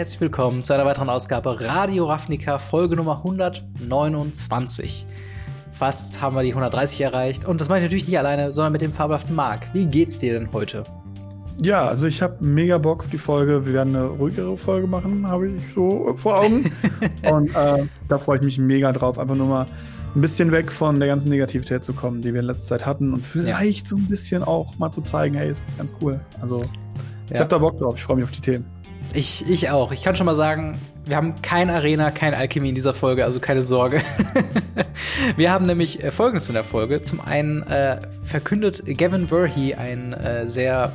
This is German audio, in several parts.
herzlich willkommen zu einer weiteren Ausgabe Radio Ravnica, Folge Nummer 129. Fast haben wir die 130 erreicht und das mache ich natürlich nicht alleine, sondern mit dem fabelhaften Marc. Wie geht's dir denn heute? Ja, also ich habe mega Bock auf die Folge. Wir werden eine ruhigere Folge machen, habe ich so vor Augen. und äh, da freue ich mich mega drauf, einfach nur mal ein bisschen weg von der ganzen Negativität zu kommen, die wir in letzter Zeit hatten und vielleicht ja. so ein bisschen auch mal zu zeigen, hey, ist ganz cool. Also ich ja. habe da Bock drauf, ich freue mich auf die Themen. Ich, ich auch. Ich kann schon mal sagen, wir haben kein Arena, kein Alchemie in dieser Folge, also keine Sorge. wir haben nämlich äh, Folgendes in der Folge. Zum einen äh, verkündet Gavin Verhey, ein äh, sehr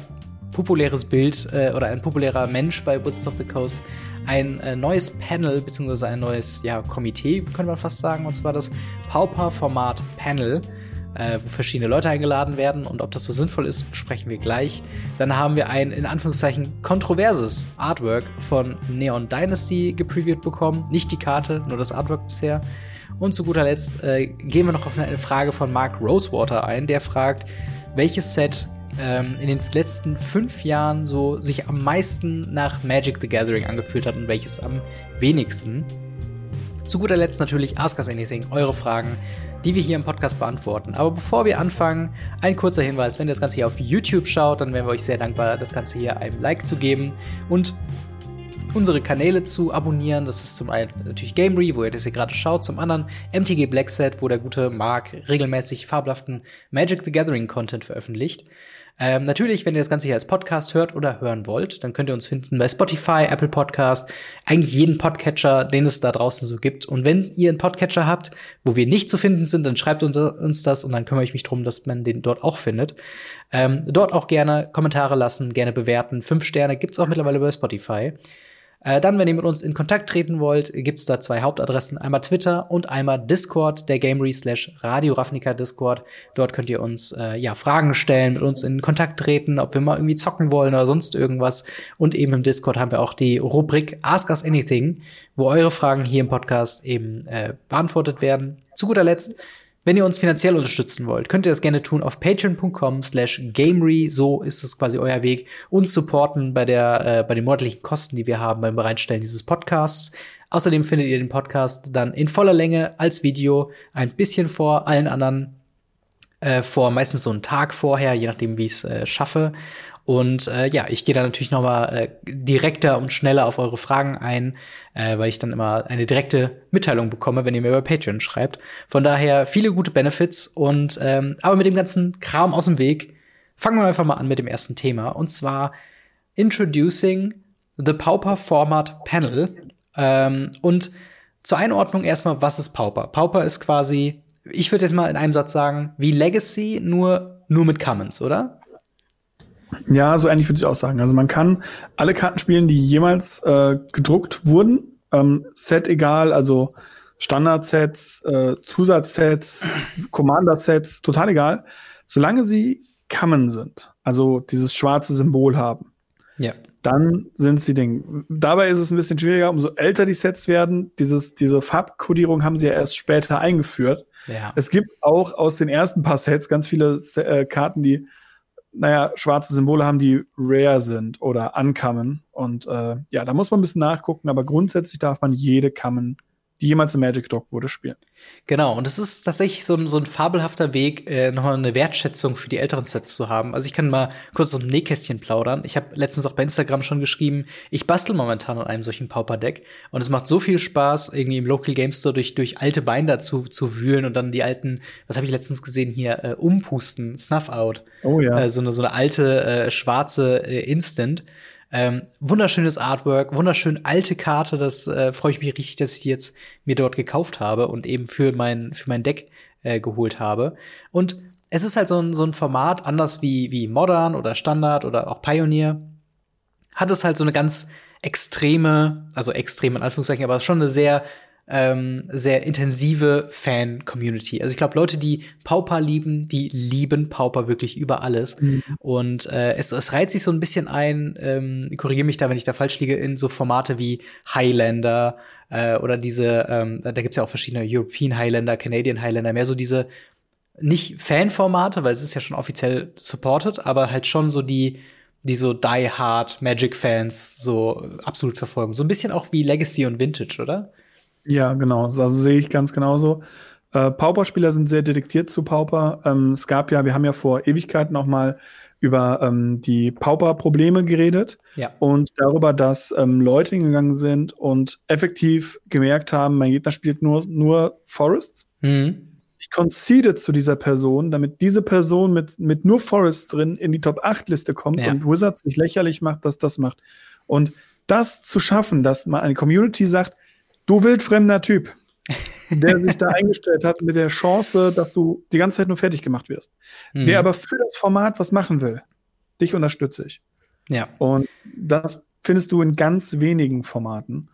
populäres Bild äh, oder ein populärer Mensch bei Wizards of the Coast, ein äh, neues Panel beziehungsweise ein neues ja, Komitee, könnte man fast sagen, und zwar das Pauper-Format Panel äh, wo verschiedene Leute eingeladen werden und ob das so sinnvoll ist, besprechen wir gleich. Dann haben wir ein in Anführungszeichen kontroverses Artwork von Neon Dynasty gepreviewt bekommen. Nicht die Karte, nur das Artwork bisher. Und zu guter Letzt äh, gehen wir noch auf eine Frage von Mark Rosewater ein, der fragt, welches Set ähm, in den letzten fünf Jahren so sich am meisten nach Magic the Gathering angefühlt hat und welches am wenigsten. Zu guter Letzt natürlich Ask Us Anything, eure Fragen die wir hier im Podcast beantworten. Aber bevor wir anfangen, ein kurzer Hinweis, wenn ihr das Ganze hier auf YouTube schaut, dann wären wir euch sehr dankbar, das Ganze hier einem Like zu geben und unsere Kanäle zu abonnieren. Das ist zum einen natürlich Gamery, wo ihr das hier gerade schaut, zum anderen MTG Blackset, wo der gute Mark regelmäßig fabelhaften Magic the Gathering Content veröffentlicht. Ähm, natürlich, wenn ihr das Ganze hier als Podcast hört oder hören wollt, dann könnt ihr uns finden bei Spotify, Apple Podcast, eigentlich jeden Podcatcher, den es da draußen so gibt. Und wenn ihr einen Podcatcher habt, wo wir nicht zu finden sind, dann schreibt uns das und dann kümmere ich mich drum, dass man den dort auch findet. Ähm, dort auch gerne Kommentare lassen, gerne bewerten. Fünf Sterne gibt's auch mittlerweile bei Spotify. Äh, dann, wenn ihr mit uns in Kontakt treten wollt, gibt es da zwei Hauptadressen. Einmal Twitter und einmal Discord, der Gamery slash Radio Ravnica Discord. Dort könnt ihr uns äh, ja Fragen stellen, mit uns in Kontakt treten, ob wir mal irgendwie zocken wollen oder sonst irgendwas. Und eben im Discord haben wir auch die Rubrik Ask Us Anything, wo eure Fragen hier im Podcast eben äh, beantwortet werden. Zu guter Letzt wenn ihr uns finanziell unterstützen wollt, könnt ihr das gerne tun auf patreon.com slash gamery. So ist es quasi euer Weg, uns supporten bei, der, äh, bei den monatlichen Kosten, die wir haben beim Bereitstellen dieses Podcasts. Außerdem findet ihr den Podcast dann in voller Länge als Video ein bisschen vor allen anderen äh, vor, meistens so einen Tag vorher, je nachdem, wie ich es äh, schaffe. Und äh, ja, ich gehe da natürlich noch mal äh, direkter und schneller auf eure Fragen ein, äh, weil ich dann immer eine direkte Mitteilung bekomme, wenn ihr mir über Patreon schreibt. Von daher viele gute Benefits und ähm, aber mit dem ganzen Kram aus dem Weg fangen wir einfach mal an mit dem ersten Thema und zwar Introducing the Pauper Format Panel ähm, und zur Einordnung erstmal, was ist Pauper? Pauper ist quasi, ich würde jetzt mal in einem Satz sagen, wie Legacy nur nur mit Commons, oder? Ja, so ähnlich würde ich auch sagen. Also man kann alle Karten spielen, die jemals äh, gedruckt wurden. Ähm, Set egal, also Standard-Sets, äh, Zusatzsets, Commander-Sets, total egal. Solange sie Common sind, also dieses schwarze Symbol haben. Ja. Dann sind sie Ding. Dabei ist es ein bisschen schwieriger, umso älter die Sets werden. Dieses, diese Farbkodierung haben sie ja erst später eingeführt. Ja. Es gibt auch aus den ersten paar Sets ganz viele äh, Karten, die naja, schwarze Symbole haben, die rare sind oder uncommon. Und äh, ja, da muss man ein bisschen nachgucken, aber grundsätzlich darf man jede Common die jemals im Magic Dog wurde, spielen. Genau, und es ist tatsächlich so ein, so ein fabelhafter Weg, äh, nochmal eine Wertschätzung für die älteren Sets zu haben. Also ich kann mal kurz so ein Nähkästchen plaudern. Ich habe letztens auch bei Instagram schon geschrieben, ich bastel momentan an einem solchen Pauper-Deck und es macht so viel Spaß, irgendwie im Local Game Store durch, durch alte Binder zu, zu wühlen und dann die alten, was habe ich letztens gesehen hier, äh, umpusten, Snuff Out. Oh ja. Äh, so, eine, so eine alte äh, schwarze äh, Instant. Ähm, wunderschönes Artwork, wunderschön alte Karte. Das äh, freue ich mich richtig, dass ich die jetzt mir dort gekauft habe und eben für mein, für mein Deck äh, geholt habe. Und es ist halt so ein, so ein Format, anders wie, wie Modern oder Standard oder auch Pioneer, hat es halt so eine ganz extreme, also extrem in Anführungszeichen, aber schon eine sehr ähm, sehr intensive Fan-Community. Also ich glaube, Leute, die Pauper lieben, die lieben Pauper wirklich über alles. Mhm. Und äh, es, es reiht sich so ein bisschen ein, ähm, korrigiere mich da, wenn ich da falsch liege, in so Formate wie Highlander äh, oder diese, ähm, da gibt's ja auch verschiedene European Highlander, Canadian Highlander, mehr so diese nicht Fan-Formate, weil es ist ja schon offiziell supported, aber halt schon so die die so Die Hard Magic-Fans so absolut verfolgen. So ein bisschen auch wie Legacy und Vintage, oder? Ja, genau. Also sehe ich ganz genauso. Äh, Pauper-Spieler sind sehr detektiert zu Pauper. Ähm, es gab ja, wir haben ja vor Ewigkeiten auch mal über ähm, die Pauper-Probleme geredet ja. und darüber, dass ähm, Leute hingegangen sind und effektiv gemerkt haben, mein Gegner spielt nur, nur Forests. Mhm. Ich concede zu dieser Person, damit diese Person mit, mit nur Forests drin in die Top 8 Liste kommt Ja. und Wizards sich lächerlich macht, dass das macht. Und das zu schaffen, dass man eine Community sagt, du wildfremder Typ, der sich da eingestellt hat mit der Chance, dass du die ganze Zeit nur fertig gemacht wirst, Mhm. der aber für das Format was machen will. Dich unterstütze ich. ja. Und das findest du in ganz wenigen Formaten.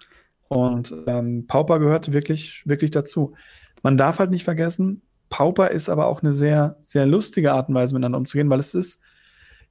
Und ähm, Pauper gehört wirklich, wirklich dazu. Man darf halt nicht vergessen, Pauper ist aber auch eine sehr, sehr lustige Art und Weise miteinander umzugehen, weil es ist,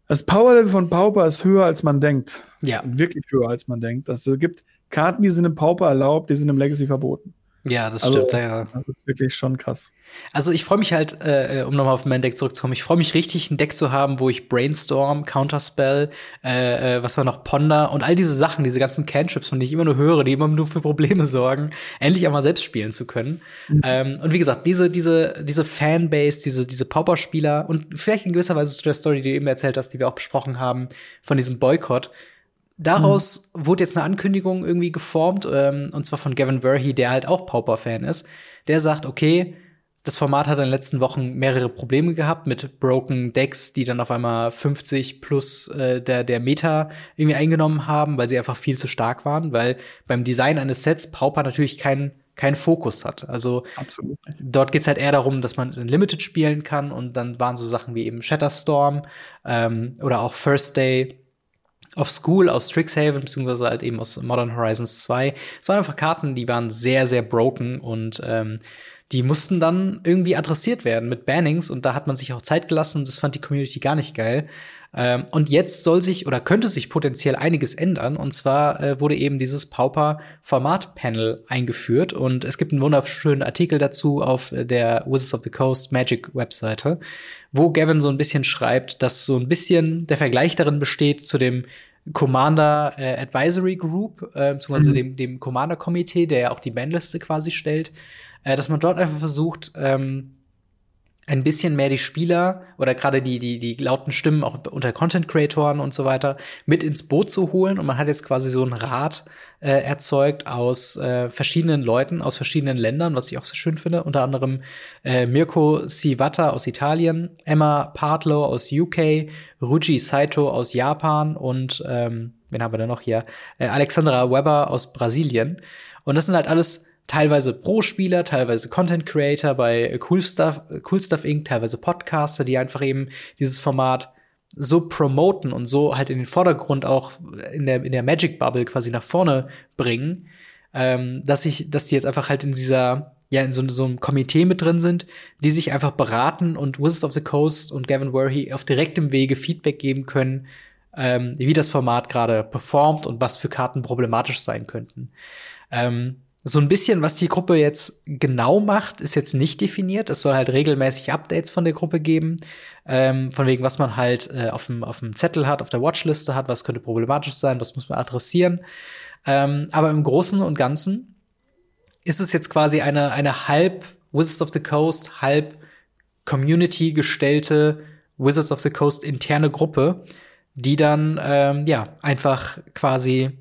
das Power-Level von Pauper ist höher, als man denkt. Ja. Wirklich höher, als man denkt. Es gibt Karten, die sind im Pauper erlaubt, die sind im Legacy verboten. Ja, das Also- stimmt. Ja. Das ist wirklich schon krass. Also ich freue mich halt, äh, um nochmal auf mein Deck zurückzukommen, ich freue mich richtig, ein Deck zu haben, wo ich Brainstorm, Counterspell, äh, äh, was war noch, Ponder und all diese Sachen, diese ganzen Cantrips, von denen ich immer nur höre, die immer nur für Probleme sorgen, endlich auch mal selbst spielen zu können. Ähm, und wie gesagt, diese, diese, diese Fanbase, diese, diese Pauper-Spieler und vielleicht in gewisser Weise zu der Story, die du eben erzählt hast, die wir auch besprochen haben, von diesem Boykott, Daraus wurde jetzt eine Ankündigung irgendwie geformt, ähm, und zwar von Gavin Verhey, der halt auch Pauper-Fan ist. Der sagt, okay, das Format hat in den letzten Wochen mehrere Probleme gehabt mit Broken Decks, die dann auf einmal 50 plus äh, der, der Meta irgendwie eingenommen haben, weil sie einfach viel zu stark waren, weil beim Design eines Sets Pauper natürlich keinen keinen Fokus hat. Also Absolut dort geht's halt eher darum, dass man in Limited spielen kann und dann waren so Sachen wie eben Shatterstorm ähm, oder auch First Day of School aus Strixhaven, beziehungsweise halt eben aus Modern Horizons 2. Es waren einfach Karten, die waren sehr, sehr broken und ähm, die mussten dann irgendwie adressiert werden mit Bannings und da hat man sich auch Zeit gelassen und das fand die Community gar nicht geil. Ähm, und jetzt soll sich oder könnte sich potenziell einiges ändern. Und zwar äh, wurde eben dieses Pauper-Format-Panel eingeführt. Und es gibt einen wunderschönen Artikel dazu auf äh, der Wizards of the Coast Magic Webseite, wo Gavin so ein bisschen schreibt, dass so ein bisschen der Vergleich darin besteht zu dem Commander äh, Advisory Group, äh, beziehungsweise Mhm. dem, dem Commander-Komitee, der ja auch die Bandliste quasi stellt, äh, dass man dort einfach versucht, ähm, ein bisschen mehr die Spieler oder gerade die, die, die lauten Stimmen auch unter Content-Creatoren und so weiter mit ins Boot zu holen. Und man hat jetzt quasi so einen Rat äh, erzeugt aus äh, verschiedenen Leuten, aus verschiedenen Ländern, was ich auch sehr schön finde. Unter anderem äh, Mirko Sivata aus Italien, Emma Partlow aus UK, Ruji Saito aus Japan und ähm, wen haben wir denn noch hier? Äh, Alexandra Weber aus Brasilien. Und das sind halt alles teilweise Pro-Spieler, teilweise Content Creator bei Cool Stuff, Cool Stuff Inc., teilweise Podcaster, die einfach eben dieses Format so promoten und so halt in den Vordergrund auch in der, in der Magic Bubble quasi nach vorne bringen, ähm, dass ich, dass die jetzt einfach halt in dieser, ja, in so, so einem Komitee mit drin sind, die sich einfach beraten und Wizards of the Coast und Gavin Verhey auf direktem Wege Feedback geben können, ähm, wie das Format gerade performt und was für Karten problematisch sein könnten. Ähm, so ein bisschen, was die Gruppe jetzt genau macht, ist jetzt nicht definiert. Es soll halt regelmäßig Updates von der Gruppe geben, ähm, von wegen, was man halt äh, auf dem Zettel hat, auf der Watchliste hat, was könnte problematisch sein, was muss man adressieren. Ähm, aber im Großen und Ganzen ist es jetzt quasi eine eine halb Wizards of the Coast, halb Community gestellte Wizards of the Coast interne Gruppe, die dann ähm, ja einfach quasi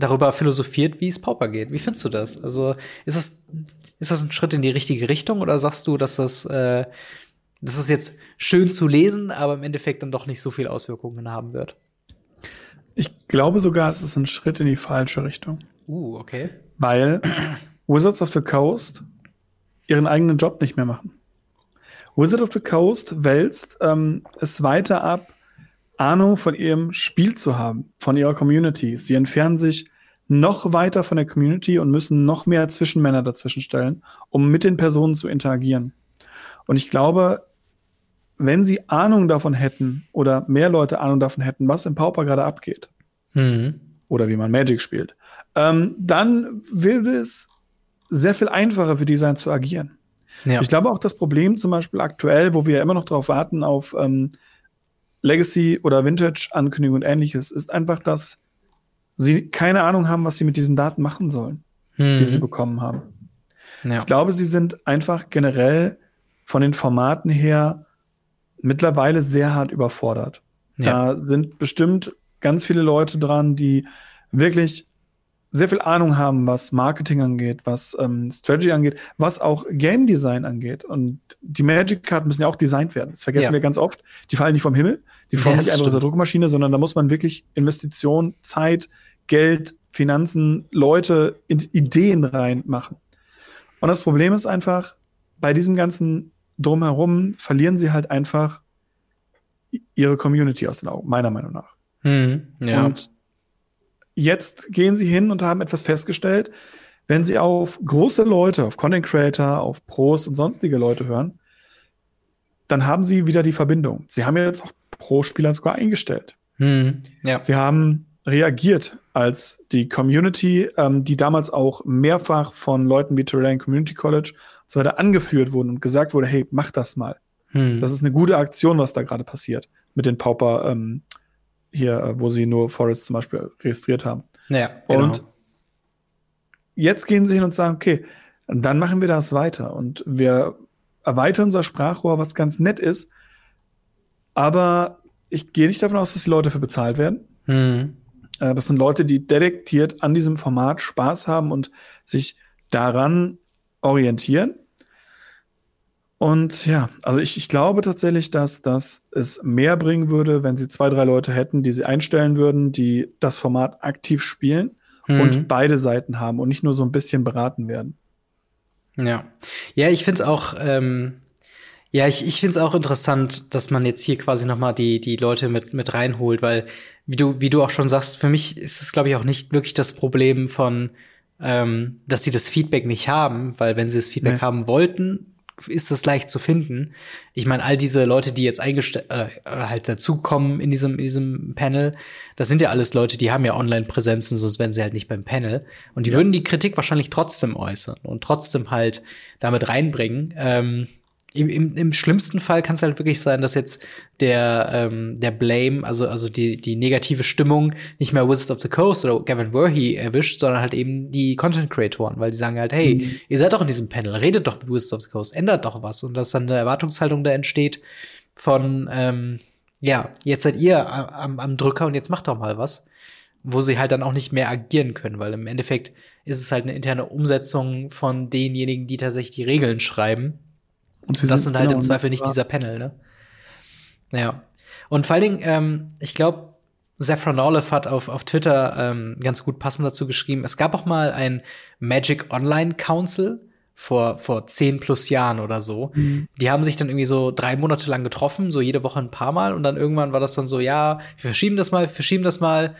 darüber philosophiert, wie es Pauper geht. Wie findest du das? Also ist das, ist das ein Schritt in die richtige Richtung oder sagst du, dass das, äh, das ist jetzt schön zu lesen, aber im Endeffekt dann doch nicht so viel Auswirkungen haben wird? Ich glaube sogar, es ist ein Schritt in die falsche Richtung. Uh, okay. Weil Wizards of the Coast ihren eigenen Job nicht mehr machen. Wizard of the Coast wälzt ähm, es weiter ab, Ahnung von ihrem Spiel zu haben, von ihrer Community. Sie entfernen sich noch weiter von der Community und müssen noch mehr Zwischenmänner dazwischen stellen, um mit den Personen zu interagieren. Und ich glaube, wenn sie Ahnung davon hätten oder mehr Leute Ahnung davon hätten, was im Pauper gerade abgeht, Mhm. oder wie man Magic spielt, ähm, dann würde es sehr viel einfacher für die sein zu agieren. Ja. Ich glaube auch das Problem zum Beispiel aktuell, wo wir ja immer noch darauf warten auf ähm, Legacy oder Vintage-Ankündigung und ähnliches, ist einfach, dass sie keine Ahnung haben, was sie mit diesen Daten machen sollen, mhm. die sie bekommen haben. Ja. Ich glaube, sie sind einfach generell von den Formaten her mittlerweile sehr hart überfordert. Ja. Da sind bestimmt ganz viele Leute dran, die wirklich sehr viel Ahnung haben, was Marketing angeht, was ähm, Strategy angeht, was auch Game Design angeht. Und die Magic-Karten müssen ja auch designt werden. Das vergessen ja. wir ganz oft. Die fallen nicht vom Himmel, die fallen ja, nicht einfach aus der Druckmaschine, sondern da muss man wirklich Investition, Zeit, Geld, Finanzen, Leute, Ideen reinmachen. Und das Problem ist einfach, bei diesem ganzen Drumherum verlieren sie halt einfach ihre Community aus den Augen, meiner Meinung nach. Hm, ja. Und jetzt gehen sie hin und haben etwas festgestellt, wenn sie auf große Leute, auf Content Creator, auf Pros und sonstige Leute hören, dann haben sie wieder die Verbindung. Sie haben jetzt auch Pro-Spieler sogar eingestellt. Hm, ja. Sie haben reagiert, als die Community, ähm, die damals auch mehrfach von Leuten wie Terrain Community College und so weiter angeführt wurden und gesagt wurde, hey, mach das mal. Hm. Das ist eine gute Aktion, was da gerade passiert mit den Pauper ähm, hier, äh, wo sie nur Forest zum Beispiel registriert haben. Ja, genau. Und jetzt gehen sie hin und sagen, okay, dann machen wir das weiter und wir erweitern unser Sprachrohr, was ganz nett ist, aber ich gehe nicht davon aus, dass die Leute dafür bezahlt werden. Hm. Äh, das sind Leute, die detektiert an diesem Format Spaß haben und sich daran orientieren. Und ja, also ich, ich glaube tatsächlich, dass, dass es mehr bringen würde, wenn sie zwei, drei Leute hätten, die sie einstellen würden, die das Format aktiv spielen mhm. und beide Seiten haben und nicht nur so ein bisschen beraten werden. Ja. Ja, ich finde es auch, ähm, ja, ich, ich finde es auch interessant, dass man jetzt hier quasi noch mal die, die Leute mit, mit reinholt, weil, wie du, wie du auch schon sagst, für mich ist es, glaube ich, auch nicht wirklich das Problem von, ähm, dass sie das Feedback nicht haben, weil wenn sie das Feedback nee. haben wollten, ist das leicht zu finden. Ich meine, all diese Leute, die jetzt eingestellt äh, halt dazukommen in diesem in diesem Panel, das sind ja alles Leute, die haben ja Online-Präsenzen, sonst wären sie halt nicht beim Panel. Und die ja. würden die Kritik wahrscheinlich trotzdem äußern und trotzdem halt damit reinbringen. Ähm, im, im, im schlimmsten Fall kann es halt wirklich sein, dass jetzt der, ähm, der Blame, also, also die, die negative Stimmung nicht mehr Wizards of the Coast oder Gavin Verhey erwischt, sondern halt eben die Content Creatoren, weil die sagen halt, hey, mhm. ihr seid doch in diesem Panel, redet doch mit Wizards of the Coast, ändert doch was und dass dann eine Erwartungshaltung da entsteht von, ähm, ja, jetzt seid ihr am, am Drücker und jetzt macht doch mal was, wo sie halt dann auch nicht mehr agieren können, weil im Endeffekt ist es halt eine interne Umsetzung von denjenigen, die tatsächlich die Regeln schreiben und, das sind halt genau, im Zweifel nicht dieser Panel, ne? Ja. Und vor allen Dingen, ähm, ich glaube, Saffron Olive hat auf, auf Twitter ähm, ganz gut passend dazu geschrieben. Es gab auch mal ein Magic Online Council vor, vor zehn plus Jahren oder so. Mhm. Die haben sich dann irgendwie so drei Monate lang getroffen, so jede Woche ein paar Mal. Und dann irgendwann war das dann so, ja, wir verschieben das mal, wir verschieben das mal.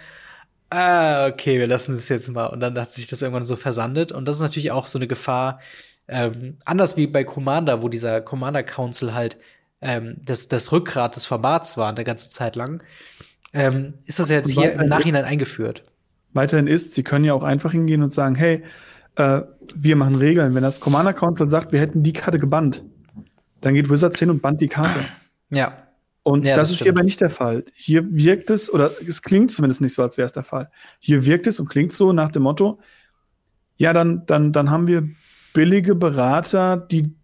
Ah, okay, wir lassen das jetzt mal. Und dann hat sich das irgendwann so versandet. Und das ist natürlich auch so eine Gefahr, ähm, anders wie bei Commander, wo dieser Commander Council halt ähm, das, das Rückgrat des Formats war eine ganze Zeit lang, ähm, ist das ja jetzt hier im Nachhinein eingeführt. Weiterhin ist, sie können ja auch einfach hingehen und sagen, hey, äh, wir machen Regeln. Wenn das Commander Council sagt, wir hätten die Karte gebannt, dann geht Wizards hin und bannt die Karte. Ja. Und ja, das, das ist hierbei nicht der Fall. Hier wirkt es, oder es klingt zumindest nicht so, als wäre es der Fall. Hier wirkt es und klingt so nach dem Motto, ja, dann, dann, dann haben wir billige Berater, die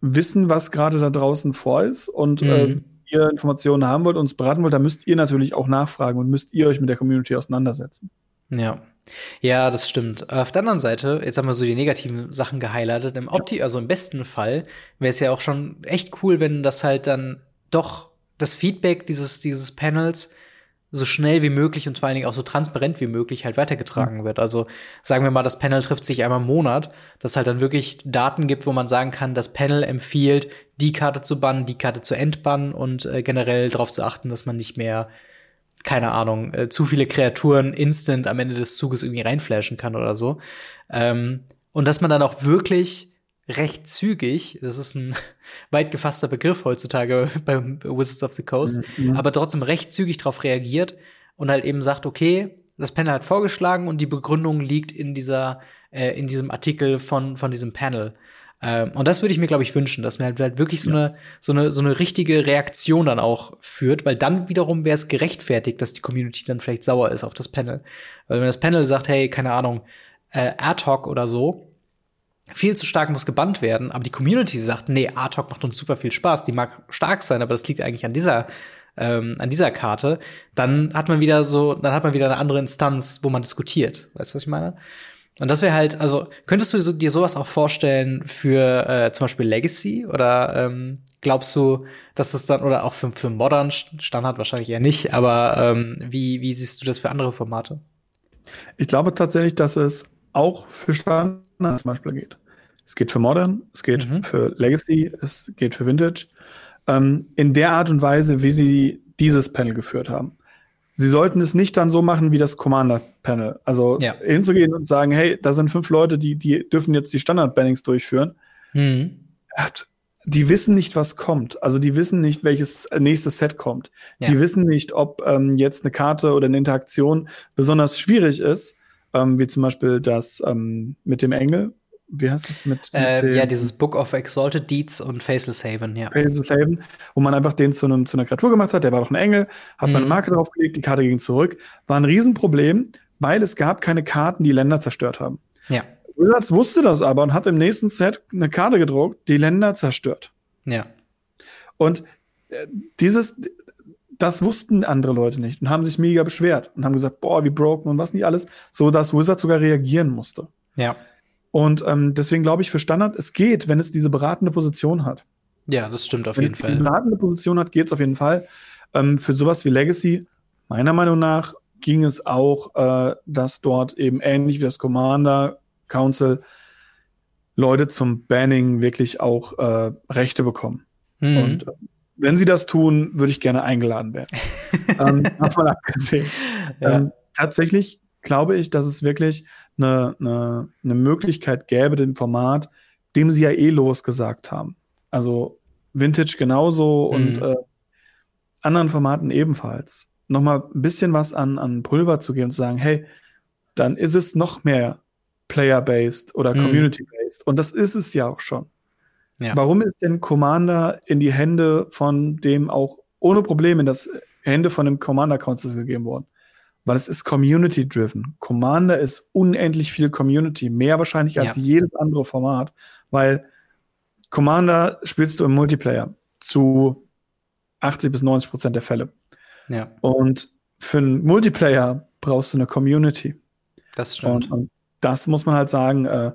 wissen, was gerade da draußen vor ist und äh, mhm. äh, ihr Informationen haben wollt, uns beraten wollt, dann müsst ihr natürlich auch nachfragen und müsst ihr euch mit der Community auseinandersetzen. Ja. Ja, das stimmt. Auf der anderen Seite, jetzt haben wir so die negativen Sachen gehighlightet. Im Opti, also im besten Fall, wäre es ja auch schon echt cool, wenn das halt dann doch das Feedback dieses, dieses Panels so schnell wie möglich und vor allen Dingen auch so transparent wie möglich halt weitergetragen mhm. wird. Also sagen wir mal, das Panel trifft sich einmal im Monat, dass halt dann wirklich Daten gibt, wo man sagen kann, das Panel empfiehlt, die Karte zu bannen, die Karte zu entbannen und äh, generell darauf zu achten, dass man nicht mehr keine Ahnung, äh, zu viele Kreaturen instant am Ende des Zuges irgendwie reinflashen kann oder so. Ähm, und dass man dann auch wirklich recht zügig, das ist ein weit gefasster Begriff heutzutage beim Wizards of the Coast, mhm. aber trotzdem recht zügig darauf reagiert und halt eben sagt, okay, das Panel hat vorgeschlagen und die Begründung liegt in dieser, äh, in diesem Artikel von, von diesem Panel. Ähm, und das würde ich mir, glaube ich, wünschen, dass man halt, halt wirklich so, ja. eine, so, eine, so eine richtige Reaktion dann auch führt, weil dann wiederum wäre es gerechtfertigt, dass die Community dann vielleicht sauer ist auf das Panel. Weil wenn das Panel sagt, hey, keine Ahnung, äh, Ad-Hoc oder so, viel zu stark muss gebannt werden, aber die Community sagt, nee, Ad-Hoc macht uns super viel Spaß, die mag stark sein, aber das liegt eigentlich an dieser ähm, an dieser Karte, dann hat man wieder so, dann hat man wieder eine andere Instanz, wo man diskutiert. Weißt du, was ich meine? Und das wäre halt, also könntest du dir sowas auch vorstellen für äh, zum Beispiel Legacy oder ähm, glaubst du, dass es dann oder auch für, für Modern Standard wahrscheinlich eher nicht, aber ähm, wie, wie siehst du das für andere Formate? Ich glaube tatsächlich, dass es auch für Standard zum Beispiel geht. Es geht für Modern, es geht mhm. für Legacy, es geht für Vintage. Ähm, in der Art und Weise, wie sie dieses Panel geführt haben. Sie sollten es nicht dann so machen wie das Commander-Panel. Also ja. hinzugehen und sagen, hey, da sind fünf Leute, die, die dürfen jetzt die Standard-Bannings durchführen. Mhm. Die wissen nicht, was kommt. Also die wissen nicht, welches nächstes Set kommt. Ja. Die wissen nicht, ob ähm, jetzt eine Karte oder eine Interaktion besonders schwierig ist, ähm, wie zum Beispiel das ähm, mit dem Engel, wie heißt es mit, äh, mit Ja, dieses Book of Exalted Deeds und Faceless Haven, ja. Faceless Haven, wo man einfach den zu, einem, zu einer Kreatur gemacht hat, der war doch ein Engel, hat mhm. man eine Marke draufgelegt, die Karte ging zurück. War ein Riesenproblem, weil es gab keine Karten, die Länder zerstört haben. Ja. Wizards wusste das aber und hat im nächsten Set eine Karte gedruckt, die Länder zerstört. Ja. Und äh, dieses, das wussten andere Leute nicht und haben sich mega beschwert und haben gesagt, boah, wie broken und was nicht alles, so dass Wizards sogar reagieren musste. Ja. Und ähm, deswegen glaube ich für Standard, es geht, wenn es diese beratende Position hat. Ja, das stimmt auf wenn jeden Fall. Wenn es beratende Position hat, geht es auf jeden Fall. Ähm, für sowas wie Legacy, meiner Meinung nach, ging es auch, äh, dass dort eben ähnlich wie das Commander Council Leute zum Banning wirklich auch äh, Rechte bekommen. Mhm. Und äh, wenn sie das tun, würde ich gerne eingeladen werden. ähm, davon abgesehen. Ja. Ähm, tatsächlich glaube ich, dass es wirklich eine, eine, eine Möglichkeit gäbe, dem Format, dem sie ja eh losgesagt haben. Also Vintage genauso mhm. und äh, anderen Formaten ebenfalls. Nochmal ein bisschen was an, an Pulver zu geben und zu sagen, hey, dann ist es noch mehr Player-based oder mhm. Community-based. Und das ist es ja auch schon. Ja. Warum ist denn Commander in die Hände von dem auch ohne Probleme in das Hände von dem Commander Council gegeben worden? weil es ist community-driven. Commander ist unendlich viel Community, mehr wahrscheinlich als ja. jedes andere Format, weil Commander spielst du im Multiplayer zu 80 bis 90 Prozent der Fälle. Ja. Und für einen Multiplayer brauchst du eine Community. Das stimmt. Und, und das muss man halt sagen, äh,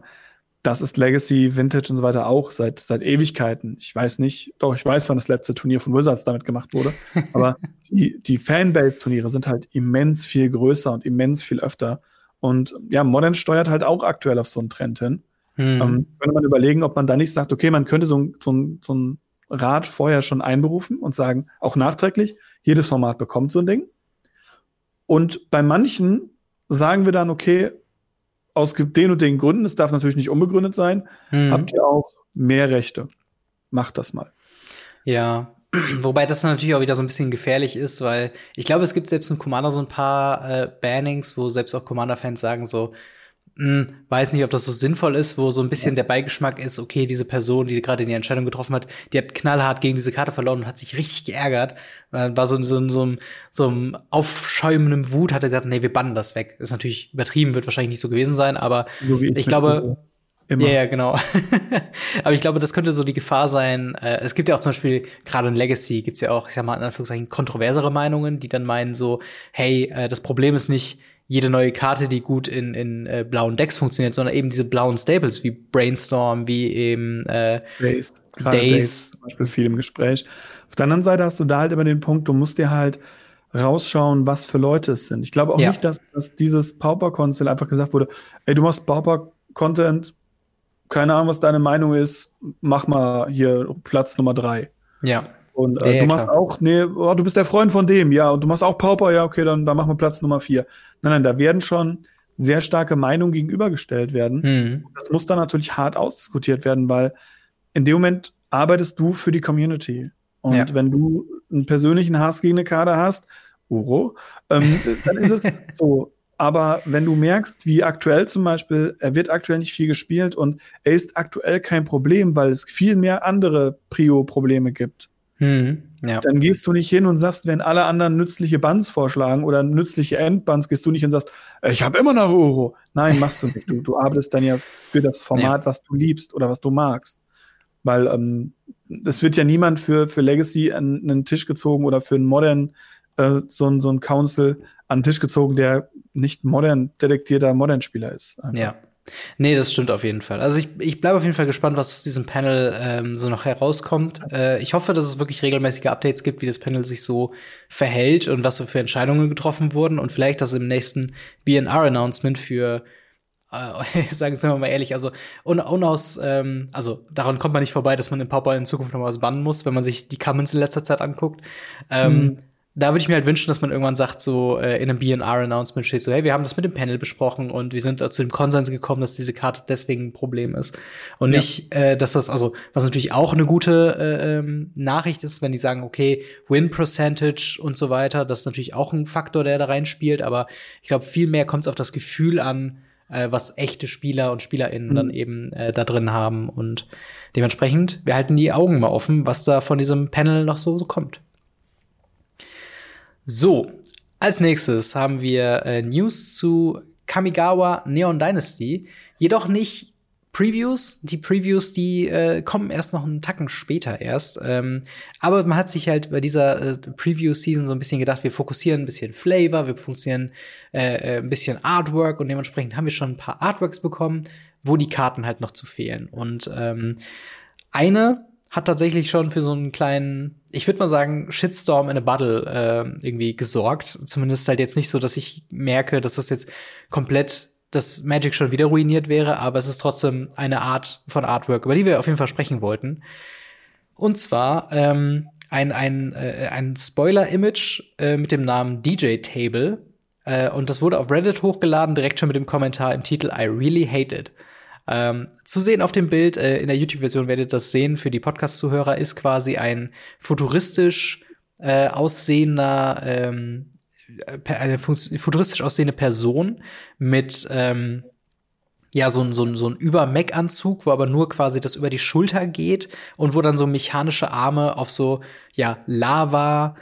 das ist Legacy, Vintage und so weiter auch seit, seit Ewigkeiten. Ich weiß nicht, doch, ich weiß, wann das letzte Turnier von Wizards damit gemacht wurde. aber die, die Fanbase-Turniere sind halt immens viel größer und immens viel öfter. Und ja, Modern steuert halt auch aktuell auf so einen Trend hin. Hm. Ähm, könnte man überlegen, ob man da nicht sagt, okay, man könnte so, ein, so, ein, so ein Rat vorher schon einberufen und sagen, auch nachträglich, jedes Format bekommt so ein Ding. Und bei manchen sagen wir dann, okay, aus den und den Gründen, es darf natürlich nicht unbegründet sein, mhm. habt ihr auch mehr Rechte. Macht das mal. Ja, Wobei das natürlich auch wieder so ein bisschen gefährlich ist, weil ich glaube, es gibt selbst im Commander so ein paar äh, Bannings, wo selbst auch Commander-Fans sagen so, hm, weiß nicht, ob das so sinnvoll ist, wo so ein bisschen der Beigeschmack ist, okay, diese Person, die gerade die Entscheidung getroffen hat, die hat knallhart gegen diese Karte verloren und hat sich richtig geärgert. War so, so, so, so einem aufschäumenden Wut, hat er gesagt, nee, wir bannen das weg. Ist natürlich übertrieben, wird wahrscheinlich nicht so gewesen sein, aber so ich, ich glaube, Immer. Ja, ja, genau. Aber ich glaube, das könnte so die Gefahr sein. Äh, es gibt ja auch zum Beispiel, gerade in Legacy gibt's ja auch, ich sag mal, in Anführungszeichen, kontroversere Meinungen, die dann meinen so, hey, äh, das Problem ist nicht, jede neue Karte, die gut in, in äh, blauen Decks funktioniert, sondern eben diese blauen Staples wie Brainstorm, wie eben äh, Days. Days. Das ist viel im Gespräch. Auf der anderen Seite hast du da halt immer den Punkt, du musst dir halt rausschauen, was für Leute es sind. Ich glaube auch ja. nicht, dass, dass dieses Pauper-Konzil einfach gesagt wurde, ey, du machst Pauper-Content, keine Ahnung, was deine Meinung ist, mach mal hier Platz Nummer drei. Ja. Und äh, ja, du machst klar. auch, nee, oh, du bist der Freund von dem, ja, und du machst auch Pauper, ja, okay, dann, dann machen wir Platz Nummer vier. Nein, nein, da werden schon sehr starke Meinungen gegenübergestellt werden. Mhm. Das muss dann natürlich hart ausdiskutiert werden, weil in dem Moment arbeitest du für die Community. Und ja. wenn du einen persönlichen Hass gegen eine Kader hast, Uro, ähm, dann ist es so. Aber wenn du merkst, wie aktuell zum Beispiel, er wird aktuell nicht viel gespielt und er ist aktuell kein Problem, weil es viel mehr andere Prio-Probleme gibt. Hm, ja. Dann gehst du nicht hin und sagst, wenn alle anderen nützliche Buns vorschlagen oder nützliche Endbuns, gehst du nicht hin und sagst, ich habe immer noch Euro. Nein, machst du nicht. Du, du arbeitest dann ja für das Format, ja. was du liebst oder was du magst. Weil ähm, es wird ja niemand für, für Legacy an einen Tisch gezogen oder für einen Modern äh, so, ein, so ein Council an den Tisch gezogen, der nicht modern detektierter Modern-Spieler ist. Einfach. Ja. Nee, das stimmt auf jeden Fall. Also ich, ich bleibe auf jeden Fall gespannt, was aus diesem Panel ähm, so noch herauskommt. Äh, ich hoffe, dass es wirklich regelmäßige Updates gibt, wie das Panel sich so verhält und was für Entscheidungen getroffen wurden und vielleicht, dass im nächsten BNR-Announcement für äh, sagen wir mal ehrlich, also un unaus, ähm, also daran kommt man nicht vorbei, dass man im Popeye in Zukunft noch was bannen muss, wenn man sich die Commons in letzter Zeit anguckt. Ähm, mhm da würde ich mir halt wünschen, dass man irgendwann sagt, so äh, in einem BR-Announcement steht so, hey, wir haben das mit dem Panel besprochen und wir sind zu dem Konsens gekommen, dass diese Karte deswegen ein Problem ist. Und ja. nicht, äh, dass das, also, was natürlich auch eine gute äh, ähm, Nachricht ist, wenn die sagen, okay, Win Percentage und so weiter, das ist natürlich auch ein Faktor, der da reinspielt, aber ich glaube, viel mehr kommt es auf das Gefühl an, äh, was echte Spieler und SpielerInnen mhm. dann eben äh, da drin haben. Und dementsprechend, wir halten die Augen mal offen, was da von diesem Panel noch so, so kommt. So, als nächstes haben wir äh, News zu Kamigawa Neon Dynasty. Jedoch nicht Previews. Die Previews, die äh, kommen erst noch einen Tacken später erst. Ähm, aber man hat sich halt bei dieser äh, Preview-Season so ein bisschen gedacht, wir fokussieren ein bisschen Flavor, wir fokussieren äh, äh, ein bisschen Artwork und dementsprechend haben wir schon ein paar Artworks bekommen, wo die Karten halt noch zu fehlen. Und ähm, eine hat tatsächlich schon für so einen kleinen, ich würde mal sagen, Shitstorm in a Bottle äh, irgendwie gesorgt. Zumindest halt jetzt nicht so, dass ich merke, dass das jetzt komplett das Magic schon wieder ruiniert wäre, aber es ist trotzdem eine Art von Artwork, über die wir auf jeden Fall sprechen wollten. Und zwar ähm, ein, ein, äh, ein Spoiler-Image äh, mit dem Namen DJ Table. Äh, und das wurde auf Reddit hochgeladen, direkt schon mit dem Kommentar im Titel I really hate it. Ähm, zu sehen auf dem Bild, äh, in der YouTube-Version werdet ihr das sehen, für die Podcast-Zuhörer ist quasi ein futuristisch äh, aussehender, ähm, eine futuristisch aussehende Person mit ähm, ja, so ein, so ein, so ein Über-Mac-Anzug, wo aber nur quasi das über die Schulter geht und wo dann so mechanische Arme auf so, ja, Lava,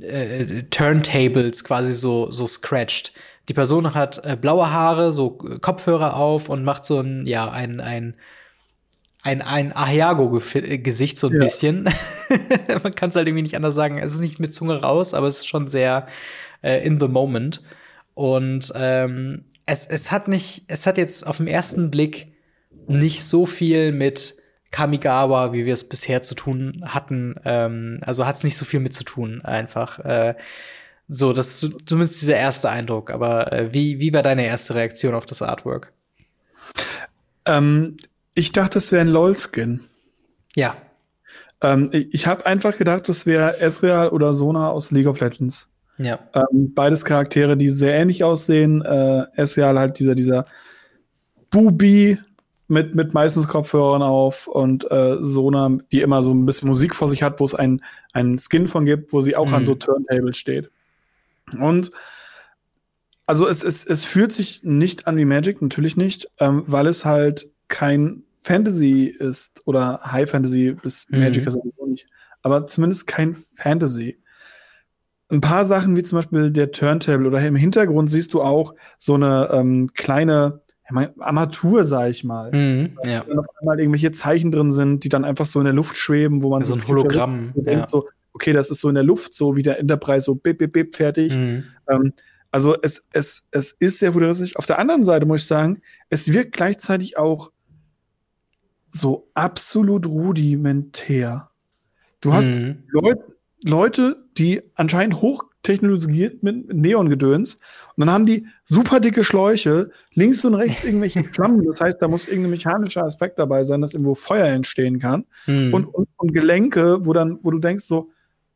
äh, Turntables quasi so, so scratched. Die Person hat äh, blaue Haare, so äh, Kopfhörer auf und macht so ein, ja, ein, ein, ein, ein Ahiago-Gesicht so ein ja. bisschen. Man kann es halt irgendwie nicht anders sagen. Es ist nicht mit Zunge raus, aber es ist schon sehr äh, in the moment. Und ähm, es, es hat nicht, es hat jetzt auf den ersten Blick nicht so viel mit Kamigawa, wie wir es bisher zu tun hatten. Ähm, also hat es nicht so viel mit zu tun, einfach. Äh, so, das ist zumindest dieser erste Eindruck. Aber äh, wie, wie war deine erste Reaktion auf das Artwork? Ähm, ich dachte, es wäre ein LOL-Skin. Ja. Ähm, ich ich habe einfach gedacht, das wäre Ezreal oder Sona aus League of Legends. Ja. Ähm, beides Charaktere, die sehr ähnlich aussehen. Äh, Ezreal halt dieser, dieser Bubi mit, mit meistens Kopfhörern auf und äh, Sona, die immer so ein bisschen Musik vor sich hat, wo es einen, einen Skin von gibt, wo sie auch mhm. an so Turntables steht. Und also es, es, es fühlt sich nicht an wie Magic, natürlich nicht, ähm, weil es halt kein Fantasy ist oder High Fantasy bis mhm. Magic ist sowieso nicht, aber zumindest kein Fantasy. Ein paar Sachen wie zum Beispiel der Turntable oder im Hintergrund siehst du auch so eine ähm, kleine Armatur, sag ich mal. Mhm, ja. Wenn auf einmal irgendwelche Zeichen drin sind, die dann einfach so in der Luft schweben, wo man so ein Hologramm so denkt, so, okay, das ist so in der Luft, so wie der Enterprise, so bip, bip, bip, fertig. Mhm. Ähm, also es, es, es ist sehr futuristisch. Auf der anderen Seite muss ich sagen, es wirkt gleichzeitig auch so absolut rudimentär. Du hast mhm. Leut, Leute, die anscheinend hochtechnologisiert mit Neongedöns und dann haben die super dicke Schläuche, links und rechts irgendwelche Flammen. Das heißt, da muss irgendein mechanischer Aspekt dabei sein, dass irgendwo Feuer entstehen kann. Mhm. Und, und, und Gelenke, wo dann, wo du denkst so,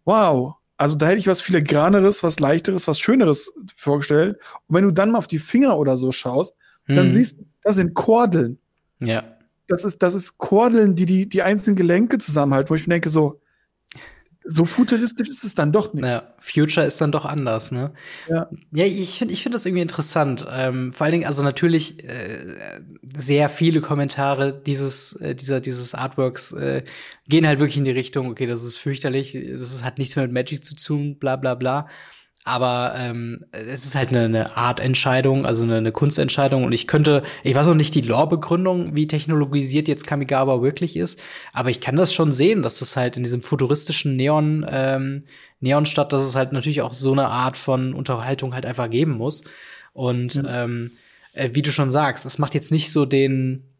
wow, also da hätte ich was filigraneres, was leichteres, was schöneres vorgestellt. Und wenn du dann mal auf die Finger oder so schaust, hm. dann siehst du, das sind Kordeln. Ja. Das ist, das ist Kordeln, die, die die einzelnen Gelenke zusammenhalten, wo ich mir denke so, so futuristisch ist es dann doch nicht. Ja, Future ist dann doch anders, ne? Ja, ja ich finde ich finde das irgendwie interessant. Ähm, vor allen Dingen, also natürlich äh, sehr viele Kommentare dieses, äh, dieser, dieses Artworks äh, gehen halt wirklich in die Richtung, okay, das ist fürchterlich, das hat nichts mehr mit Magic zu tun, bla bla bla. Aber ähm, es ist halt eine, eine Artentscheidung, also eine, eine Kunstentscheidung. Und ich könnte, ich weiß auch nicht die Lore-Begründung, wie technologisiert jetzt Kamigawa wirklich ist, aber ich kann das schon sehen, dass das halt in diesem futuristischen Neon, ähm, Neonstadt, dass es halt natürlich auch so eine Art von Unterhaltung halt einfach geben muss. Und mhm. ähm, äh, wie du schon sagst, es macht jetzt nicht so den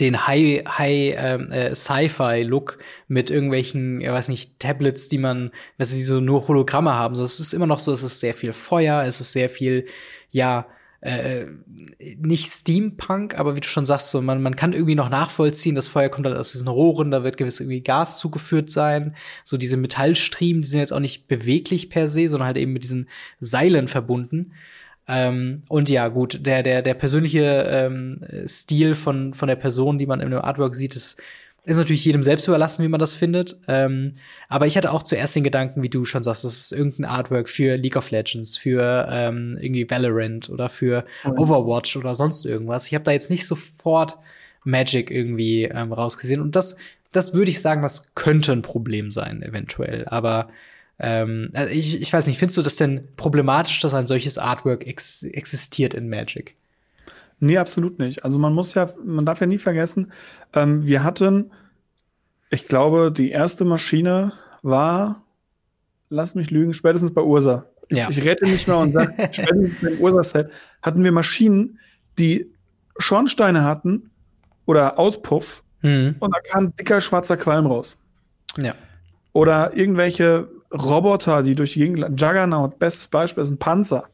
den High, High ähm, äh, Sci-Fi-Look mit irgendwelchen, ich weiß nicht, Tablets, die man, was sie so nur Hologramme haben. So, es ist immer noch so, es ist sehr viel Feuer, es ist sehr viel, ja, äh, nicht Steampunk, aber wie du schon sagst, so man, man kann irgendwie noch nachvollziehen, das Feuer kommt halt aus diesen Rohren, da wird gewiss irgendwie Gas zugeführt sein. So diese Metallstriemen, die sind jetzt auch nicht beweglich per se, sondern halt eben mit diesen Seilen verbunden. Ähm, und ja, gut, der, der, der persönliche ähm, Stil von, von der Person, die man in dem Artwork sieht, ist, ist natürlich jedem selbst überlassen, wie man das findet. Ähm, aber ich hatte auch zuerst den Gedanken, wie du schon sagst, das ist irgendein Artwork für League of Legends, für ähm, irgendwie Valorant oder für. Overwatch oder sonst irgendwas. Ich habe da jetzt nicht sofort Magic irgendwie ähm, rausgesehen. Und das, das würde ich sagen, das könnte ein Problem sein, eventuell. Aber ähm, also ich, ich weiß nicht, findest du das denn problematisch, dass ein solches Artwork ex existiert in Magic? Nee, absolut nicht. Also man muss ja, man darf ja nie vergessen, ähm, wir hatten, ich glaube, die erste Maschine war, lass mich lügen, spätestens bei Ursa. Ja. Ich, ich rette mich mal und sage, spätestens beim Ursa-Set hatten wir Maschinen, die Schornsteine hatten oder Auspuff mhm. und da kam dicker schwarzer Qualm raus. Ja. Oder irgendwelche Roboter, die durch die Gegend. Juggernaut, bestes Beispiel, ist ein Panzer.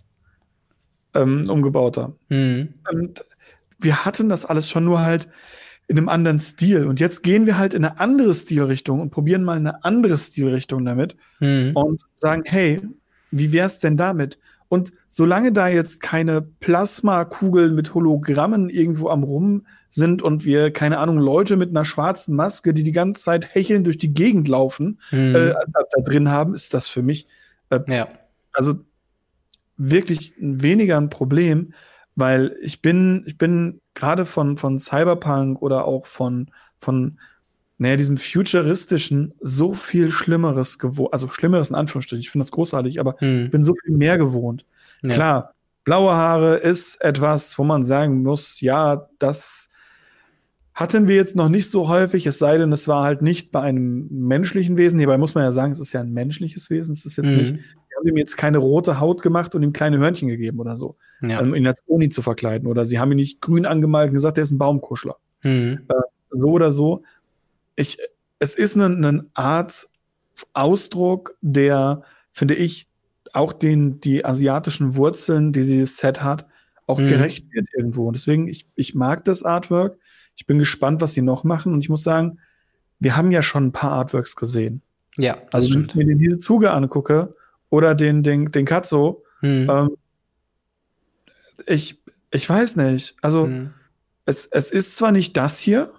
Ähm, umgebauter. Mhm. Und wir hatten das alles schon nur halt in einem anderen Stil. Und jetzt gehen wir halt in eine andere Stilrichtung und probieren mal eine andere Stilrichtung damit mhm. und sagen, hey, wie wär's denn damit? Und solange da jetzt keine Plasmakugeln mit Hologrammen irgendwo am Rum sind und wir, keine Ahnung, Leute mit einer schwarzen Maske, die die ganze Zeit hecheln durch die Gegend laufen, mhm. äh, da, da, drin haben, ist das für mich äh, ja. also wirklich weniger ein Problem, weil ich bin, ich bin gerade von, von Cyberpunk oder auch von, von naja, diesem futuristischen so viel Schlimmeres gewohnt, also Schlimmeres in Anführungsstrichen, ich finde das großartig, aber hm. ich bin so viel mehr gewohnt. Ja. Klar, blaue Haare ist etwas, wo man sagen muss, ja, das hatten wir jetzt noch nicht so häufig, es sei denn, es war halt nicht bei einem menschlichen Wesen. Hierbei muss man ja sagen, es ist ja ein menschliches Wesen, es ist jetzt mhm. nicht, wir haben ihm jetzt keine rote Haut gemacht und ihm kleine Hörnchen gegeben oder so, ja. um ihn als Oni zu verkleiden. Oder sie haben ihn nicht grün angemalt und gesagt, er ist ein Baumkuschler. Mhm. Äh, so oder so ich, es ist eine, eine Art Ausdruck, der, finde ich, auch den, die asiatischen Wurzeln, die dieses Set hat, auch mhm. gerecht wird irgendwo. Und deswegen, ich, ich mag das Artwork. Ich bin gespannt, was sie noch machen. Und ich muss sagen, wir haben ja schon ein paar Artworks gesehen. Ja, also wenn ich mir den diese Zuge angucke oder den, den, den Katzo, mhm. ähm, ich, ich weiß nicht. Also, mhm. es, es ist zwar nicht das hier,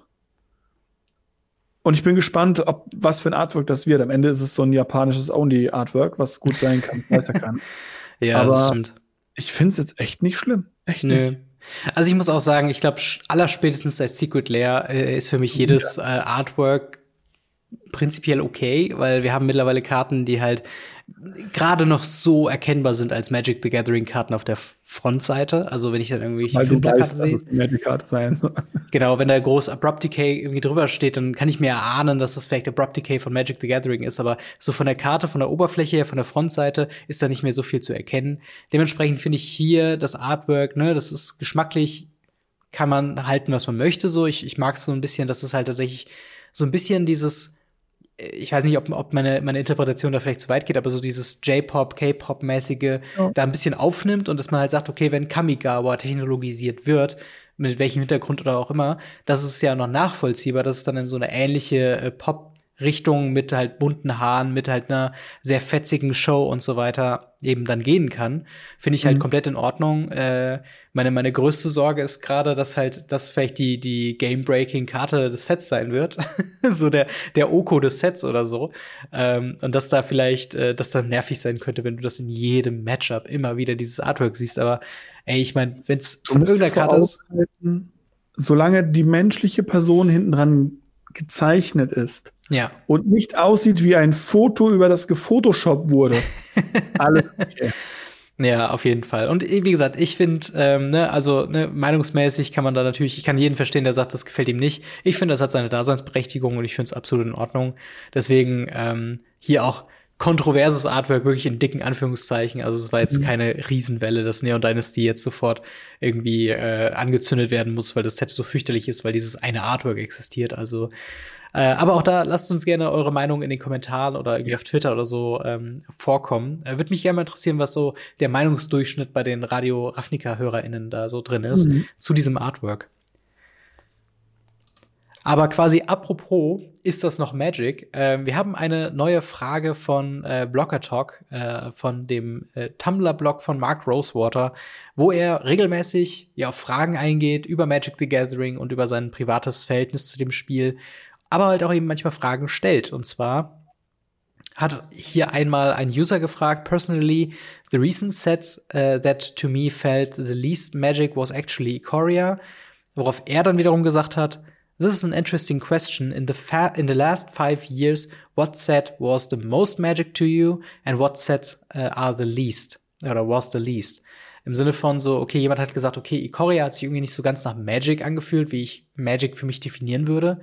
und ich bin gespannt, ob was für ein Artwork das wird. Am Ende ist es so ein japanisches Only-Artwork, was gut sein kann. weiß ja keiner. ja, Aber das stimmt. Ich finde es jetzt echt nicht schlimm. Echt Nö. nicht. Also ich muss auch sagen, ich glaube, allerspätestens seit Secret Lair äh, ist für mich jedes ja. äh, Artwork prinzipiell okay, weil wir haben mittlerweile Karten, die halt gerade noch so erkennbar sind als Magic the Gathering Karten auf der Frontseite. Also wenn ich dann irgendwie Weil du weißt, dass es eine Magic Karte sein soll. Genau, wenn da groß Abrupt Decay irgendwie drüber steht, dann kann ich mir erahnen, dass das vielleicht Abrupt Decay von Magic the Gathering ist. Aber so von der Karte, von der Oberfläche her, von der Frontseite ist da nicht mehr so viel zu erkennen. Dementsprechend finde ich hier das Artwork, ne, das ist geschmacklich, kann man halten, was man möchte. So, ich, ich mag es so ein bisschen, dass es halt tatsächlich so ein bisschen dieses ich weiß nicht, ob, ob meine, meine Interpretation da vielleicht zu weit geht, aber so dieses J-Pop, K-Pop-mäßige ja. da ein bisschen aufnimmt und dass man halt sagt, okay, wenn Kamigawa technologisiert wird, mit welchem Hintergrund oder auch immer, das ist ja noch nachvollziehbar, dass es dann in so eine ähnliche äh, Pop- Richtung mit halt bunten Haaren, mit halt einer sehr fetzigen Show und so weiter eben dann gehen kann, finde ich halt mhm. komplett in Ordnung. Äh, meine, meine größte Sorge ist gerade, dass halt das vielleicht die, die Game-Breaking-Karte des Sets sein wird. so der, der Oko des Sets oder so. Ähm, und dass da vielleicht, äh, das dann nervig sein könnte, wenn du das in jedem Matchup immer wieder dieses Artwork siehst. Aber ey, ich meine, wenn es von irgendeiner Karte ist. Solange die menschliche Person hinten dran gezeichnet ist. Ja. Und nicht aussieht wie ein Foto, über das gefotoshoppt wurde. Alles okay. Ja, auf jeden Fall. Und wie gesagt, ich finde, ähm, ne, also ne, meinungsmäßig kann man da natürlich, ich kann jeden verstehen, der sagt, das gefällt ihm nicht. Ich finde, das hat seine Daseinsberechtigung und ich finde es absolut in Ordnung. Deswegen ähm, hier auch kontroverses Artwork, wirklich in dicken Anführungszeichen. Also es war jetzt mhm. keine Riesenwelle, dass Neon Dynasty jetzt sofort irgendwie äh, angezündet werden muss, weil das Set so fürchterlich ist, weil dieses eine Artwork existiert. Also äh, aber auch da lasst uns gerne eure Meinung in den Kommentaren oder irgendwie auf Twitter oder so ähm, vorkommen. Äh, Würde mich gerne mal interessieren, was so der Meinungsdurchschnitt bei den Radio Ravnica-HörerInnen da so drin ist mhm. zu diesem Artwork. Aber quasi apropos, ist das noch Magic? Äh, wir haben eine neue Frage von äh, Blocker Talk, äh, von dem äh, Tumblr-Blog von Mark Rosewater, wo er regelmäßig ja, auf Fragen eingeht über Magic the Gathering und über sein privates Verhältnis zu dem Spiel aber halt auch eben manchmal Fragen stellt. Und zwar hat hier einmal ein User gefragt, personally, the recent set uh, that to me felt the least magic was actually Ikoria, worauf er dann wiederum gesagt hat, This is an interesting question. In the, in the last five years, what set was the most magic to you and what sets uh, are the least? Oder was the least? Im Sinne von so, okay, jemand hat gesagt, okay, Ikoria hat sich irgendwie nicht so ganz nach Magic angefühlt, wie ich Magic für mich definieren würde.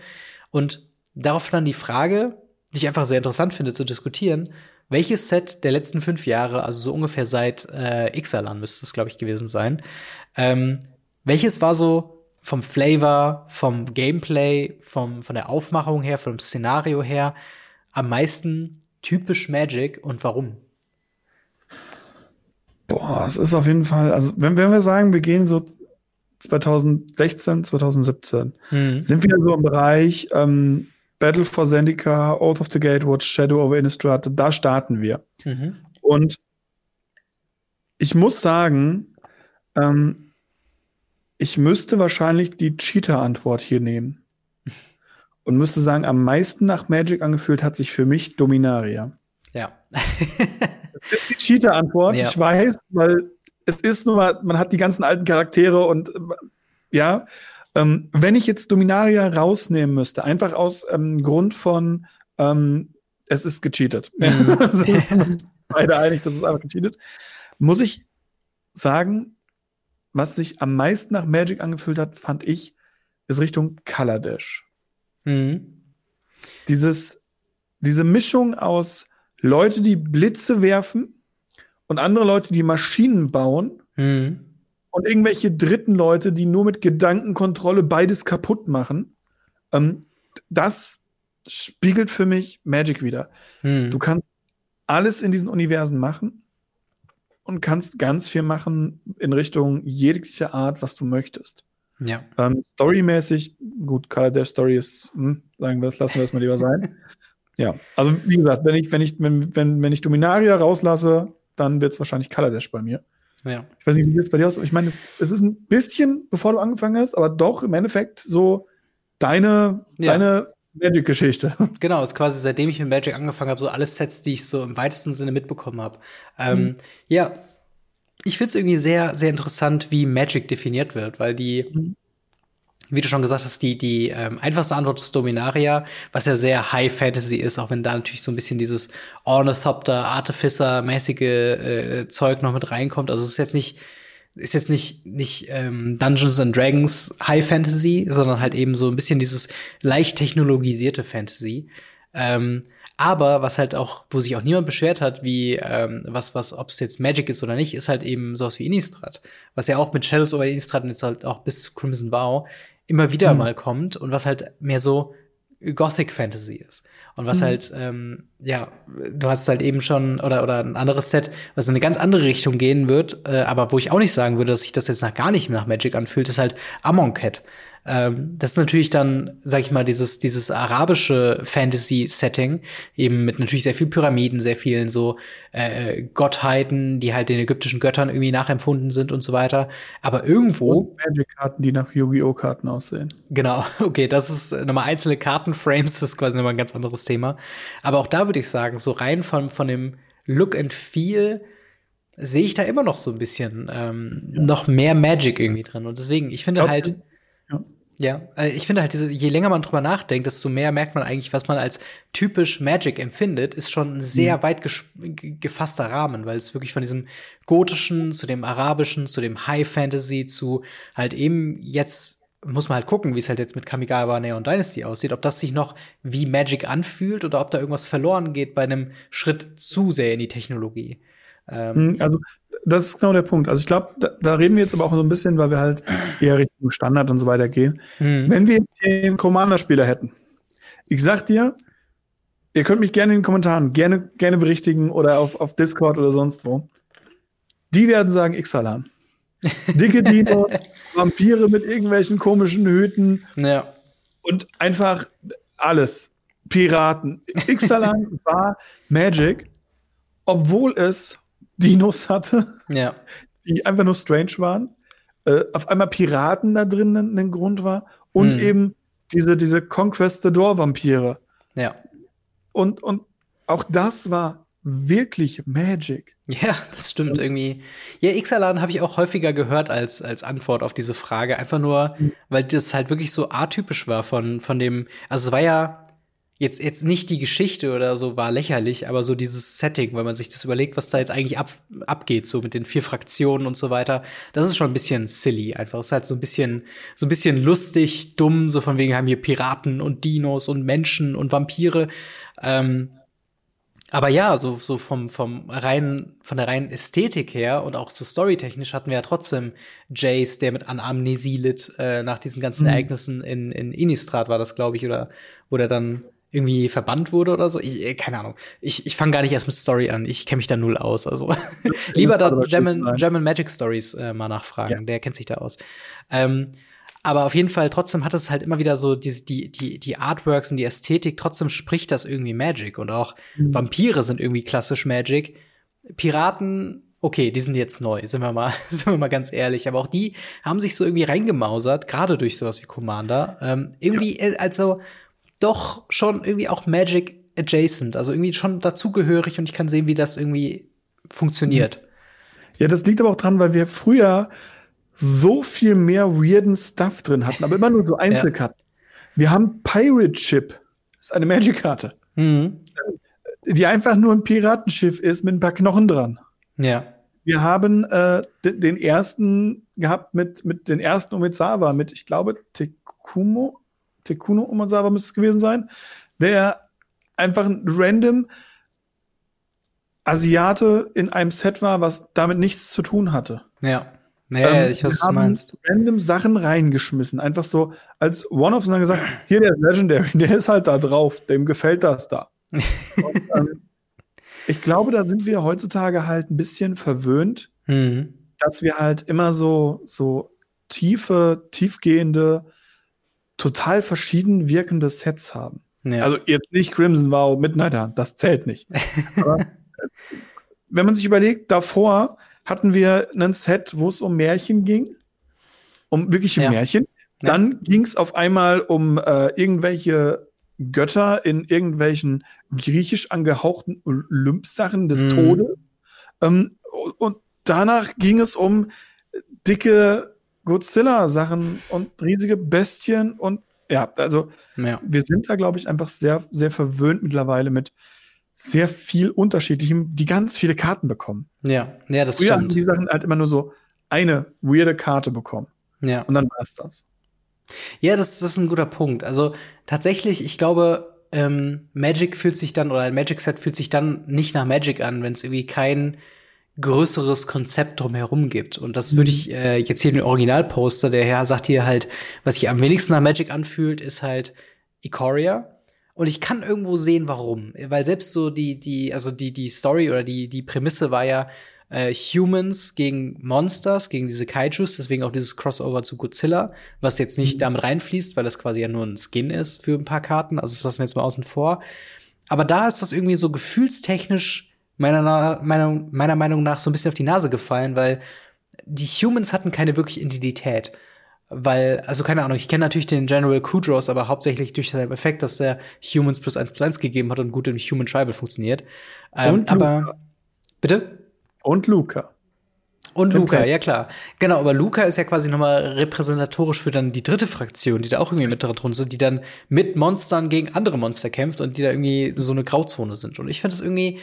Und darauf dann die Frage, die ich einfach sehr interessant finde zu diskutieren, welches Set der letzten fünf Jahre, also so ungefähr seit äh, Ixalan müsste es, glaube ich, gewesen sein, ähm, welches war so vom Flavor, vom Gameplay, vom, von der Aufmachung her, vom Szenario her am meisten typisch Magic und warum? Boah, es ist auf jeden Fall, also wenn, wenn wir sagen, wir gehen so 2016, 2017. Mhm. Sind wir so im Bereich ähm, Battle for Zendika, Oath of the Gatewatch, Shadow over Innistrad, da starten wir. Mhm. Und ich muss sagen, ähm, ich müsste wahrscheinlich die Cheater-Antwort hier nehmen. Und müsste sagen, am meisten nach Magic angefühlt hat sich für mich Dominaria. Ja. das ist die Cheater-Antwort. Ja. Ich weiß, weil es ist nur mal, man hat die ganzen alten Charaktere und ja, ähm, wenn ich jetzt Dominaria rausnehmen müsste, einfach aus ähm, Grund von ähm, es ist gecheatet. Mhm. also, beide einig, das ist einfach gecheatet. Muss ich sagen, was sich am meisten nach Magic angefühlt hat, fand ich, ist Richtung Color Dash. Mhm. Dieses, diese Mischung aus Leute, die Blitze werfen und andere Leute, die Maschinen bauen mhm. und irgendwelche dritten Leute, die nur mit Gedankenkontrolle beides kaputt machen. Ähm, das spiegelt für mich Magic wieder. Mhm. Du kannst alles in diesen Universen machen und kannst ganz viel machen in Richtung jeglicher Art, was du möchtest. Ja. Ähm, storymäßig, gut, Color Dash Story ist, hm, sagen wir, das lassen wir das mal lieber sein. ja, also wie gesagt, wenn ich, wenn ich, wenn, wenn, wenn ich Dominaria rauslasse, dann wird es wahrscheinlich Color Dash bei mir. Ja. Ich weiß nicht, wie sieht es bei dir aus? Ich meine, es, es, ist ein bisschen, bevor du angefangen hast, aber doch im Endeffekt so deine, ja. deine Magic-Geschichte. Genau, ist quasi seitdem ich mit Magic angefangen habe, so alle Sets, die ich so im weitesten Sinne mitbekommen habe. Ähm, mhm. Ja, ich finde es irgendwie sehr, sehr interessant, wie Magic definiert wird, weil die mhm wie du schon gesagt hast, die, die ähm, einfachste Antwort ist Dominaria, was ja sehr High Fantasy ist, auch wenn da natürlich so ein bisschen dieses Ornithopter, Artificer-mäßige äh, Zeug noch mit reinkommt. Also es ist jetzt nicht, ist jetzt nicht, nicht ähm, Dungeons and Dragons High Fantasy, sondern halt eben so ein bisschen dieses leicht technologisierte Fantasy. Ähm, aber was halt auch, wo sich auch niemand beschwert hat, wie ähm, was, was, ob es jetzt Magic ist oder nicht, ist halt eben sowas wie Innistrad. Was ja auch mit Shadows over Innistrad und jetzt halt auch bis zu Crimson Vow immer wieder mhm. mal kommt und was halt mehr so Gothic Fantasy ist. Und was mhm. halt, ähm, ja, du hast halt eben schon, oder, oder ein anderes Set, was in eine ganz andere Richtung gehen wird, äh, aber wo ich auch nicht sagen würde, dass sich das jetzt nach gar nicht mehr nach Magic anfühlt, ist halt Amon Cat. Ähm, das ist natürlich dann, sag ich mal, dieses, dieses arabische Fantasy-Setting, eben mit natürlich sehr viel Pyramiden, sehr vielen so äh, Gottheiten, die halt den ägyptischen Göttern irgendwie nachempfunden sind und so weiter. Aber irgendwo. Magic-Karten, die nach Yu-Gi-Oh! Karten aussehen. Genau, okay, das ist nochmal einzelne Kartenframes, das ist quasi nochmal ein ganz anderes Thema. Aber auch da würde ich sagen, so rein von, von dem Look and Feel sehe ich da immer noch so ein bisschen ähm, ja. noch mehr Magic irgendwie drin. Und deswegen, ich finde halt, ja. äh, ich finde halt, diese, je länger man drüber nachdenkt, desto mehr merkt man eigentlich, was man als typisch Magic empfindet, ist schon ein sehr mhm. weit gefasster Rahmen, weil es wirklich von diesem gotischen zu dem arabischen, zu dem High Fantasy, zu halt eben jetzt muss man halt gucken, wie es halt jetzt mit Kamigawa Neon Dynasty aussieht, ob das sich noch wie Magic anfühlt oder ob da irgendwas verloren geht bei einem Schritt zu sehr in die Technologie. Ähm, hm, also, das ist genau der Punkt. Also, ich glaube, da, da, reden wir jetzt aber auch so ein bisschen, weil wir halt eher Richtung Standard und so weiter gehen. Mhm. Wenn wir jetzt hier einen Commander-Spieler hätten, ich sag dir, ihr könnt mich gerne in den Kommentaren gerne, gerne berichtigen oder auf, auf Discord oder sonst wo. Die werden sagen Ixalan. Dicke Dinos, Vampire mit irgendwelchen komischen Hüten. Ja. Und einfach alles. Piraten. Ixalan war Magic, obwohl es Dinos hatte, ja. die einfach nur strange waren. Äh, auf einmal Piraten da drin ein Grund war und hm. eben diese, diese Conquistador-Vampire. Ja. Und, und auch das war wirklich Magic. Ja, das stimmt irgendwie. Ja, Ixalan habe ich auch häufiger gehört als, als Antwort auf diese Frage. Einfach nur, mhm. weil das halt wirklich so atypisch war von, von dem, also es war ja, jetzt, jetzt nicht die Geschichte oder so war lächerlich, aber so dieses Setting, weil man sich das überlegt, was da jetzt eigentlich ab, abgeht, so mit den vier Fraktionen und so weiter. Das ist schon ein bisschen silly einfach. Es ist halt so ein bisschen, so ein bisschen lustig, dumm, so von wegen haben hier Piraten und Dinos und Menschen und Vampire. Ähm, aber ja, so, so vom, vom reinen, von der reinen Ästhetik her und auch so storytechnisch hatten wir ja trotzdem Jace, der mit an Amnesie litt, äh, nach diesen ganzen mhm. Ereignissen in, in Innistrad war das, glaube ich, oder wo der dann irgendwie verbannt wurde oder so. Ich, äh, keine Ahnung. Ich, ich fange gar nicht erst mit Story an. Ich kenne mich da null aus. Also lieber da German, German Magic Stories äh, mal nachfragen. Ja. Der kennt sich da aus. Ähm, aber auf jeden Fall, trotzdem hat es halt immer wieder so die, die, die, die Artworks und die Ästhetik, trotzdem spricht das irgendwie Magic. Und auch mhm. Vampire sind irgendwie klassisch Magic. Piraten okay, die sind jetzt neu, sind wir mal, sind wir mal ganz ehrlich. Aber auch die haben sich so irgendwie reingemausert, gerade durch sowas wie Commander. Ähm, irgendwie, ja. Äh, also doch schon irgendwie auch Magic adjacent, also irgendwie schon dazugehörig und ich kann sehen, wie das irgendwie funktioniert. Ja, das liegt aber auch dran, weil wir früher so viel mehr weirden Stuff drin hatten, aber immer nur so Einzelkarten. ja. Wir haben Pirate Ship, das ist eine Magic-Karte, mhm. die einfach nur ein Piratenschiff ist mit ein paar Knochen dran. Ja. Wir haben äh, den ersten gehabt mit, mit den ersten Umezawa, mit, ich glaube, Tekumo, Tekuno Umezawa müsste es gewesen sein, der einfach ein random Asiate in einem Set war, was damit nichts zu tun hatte. Ja. Naja, ähm, ich weiß, was du meinst. random Sachen reingeschmissen. Einfach so als One-Offs und dann gesagt, hier, der ist Legendary, der ist halt da drauf, dem gefällt das da. und, ähm, ich glaube, da sind wir heutzutage halt ein bisschen verwöhnt, mhm. dass wir halt immer so, so tiefe, tiefgehende, total verschieden wirkende Sets haben. Ja. Also jetzt nicht Crimson Wow Midnight Hunt, das zählt nicht. Aber äh, wenn man sich überlegt, davor hatten wir ein Set, wo es um Märchen ging, um wirkliche ja. Märchen. Dann ja. ging es auf einmal um äh, irgendwelche Götter in irgendwelchen griechisch angehauchten Olymp-Sachen des mhm. Todes. Ähm, und danach ging es um dicke Godzilla-Sachen und riesige Bestien und ja, also ja. wir sind da, glaube ich, einfach sehr, sehr verwöhnt mittlerweile mit sehr viel Unterschiedlichem, die ganz viele Karten bekommen. Ja, ja, das Früher stimmt. haben die Sachen halt immer nur so eine weirde Karte bekommen. Ja. Und dann war es das. Ja, das, das ist ein guter Punkt. Also tatsächlich, ich glaube, ähm, Magic fühlt sich dann, oder ein Magic-Set fühlt sich dann nicht nach Magic an, wenn es irgendwie kein größeres Konzept drumherum gibt. Und das würde ich mhm. äh, jetzt hier den Originalposter, der Herr sagt hier halt, was sich am wenigsten nach Magic anfühlt, ist halt Ikoria. Und ich kann irgendwo sehen, warum. Weil selbst so die, die, also die, die Story oder die, die Prämisse war ja, äh, Humans gegen Monsters, gegen diese Kaijus, deswegen auch dieses Crossover zu Godzilla, was jetzt nicht mhm. damit reinfließt, weil das quasi ja nur ein Skin ist für ein paar Karten, also das lassen wir jetzt mal außen vor. Aber da ist das irgendwie so gefühlstechnisch meiner, meiner, meiner Meinung nach so ein bisschen auf die Nase gefallen, weil die Humans hatten keine wirkliche Identität. Weil, also keine Ahnung, ich kenne natürlich den General Kudros, aber hauptsächlich durch den Effekt, dass der Humans plus eins plus eins gegeben hat und gut im Human Tribal funktioniert. Ähm, und aber bitte? Und Luca. Und Luca, ja klar. Genau, aber Luca ist ja quasi nochmal repräsentatorisch für dann die dritte Fraktion, die da auch irgendwie mit drin sind, die dann mit Monstern gegen andere Monster kämpft und die da irgendwie so eine Grauzone sind. Und ich finde es irgendwie,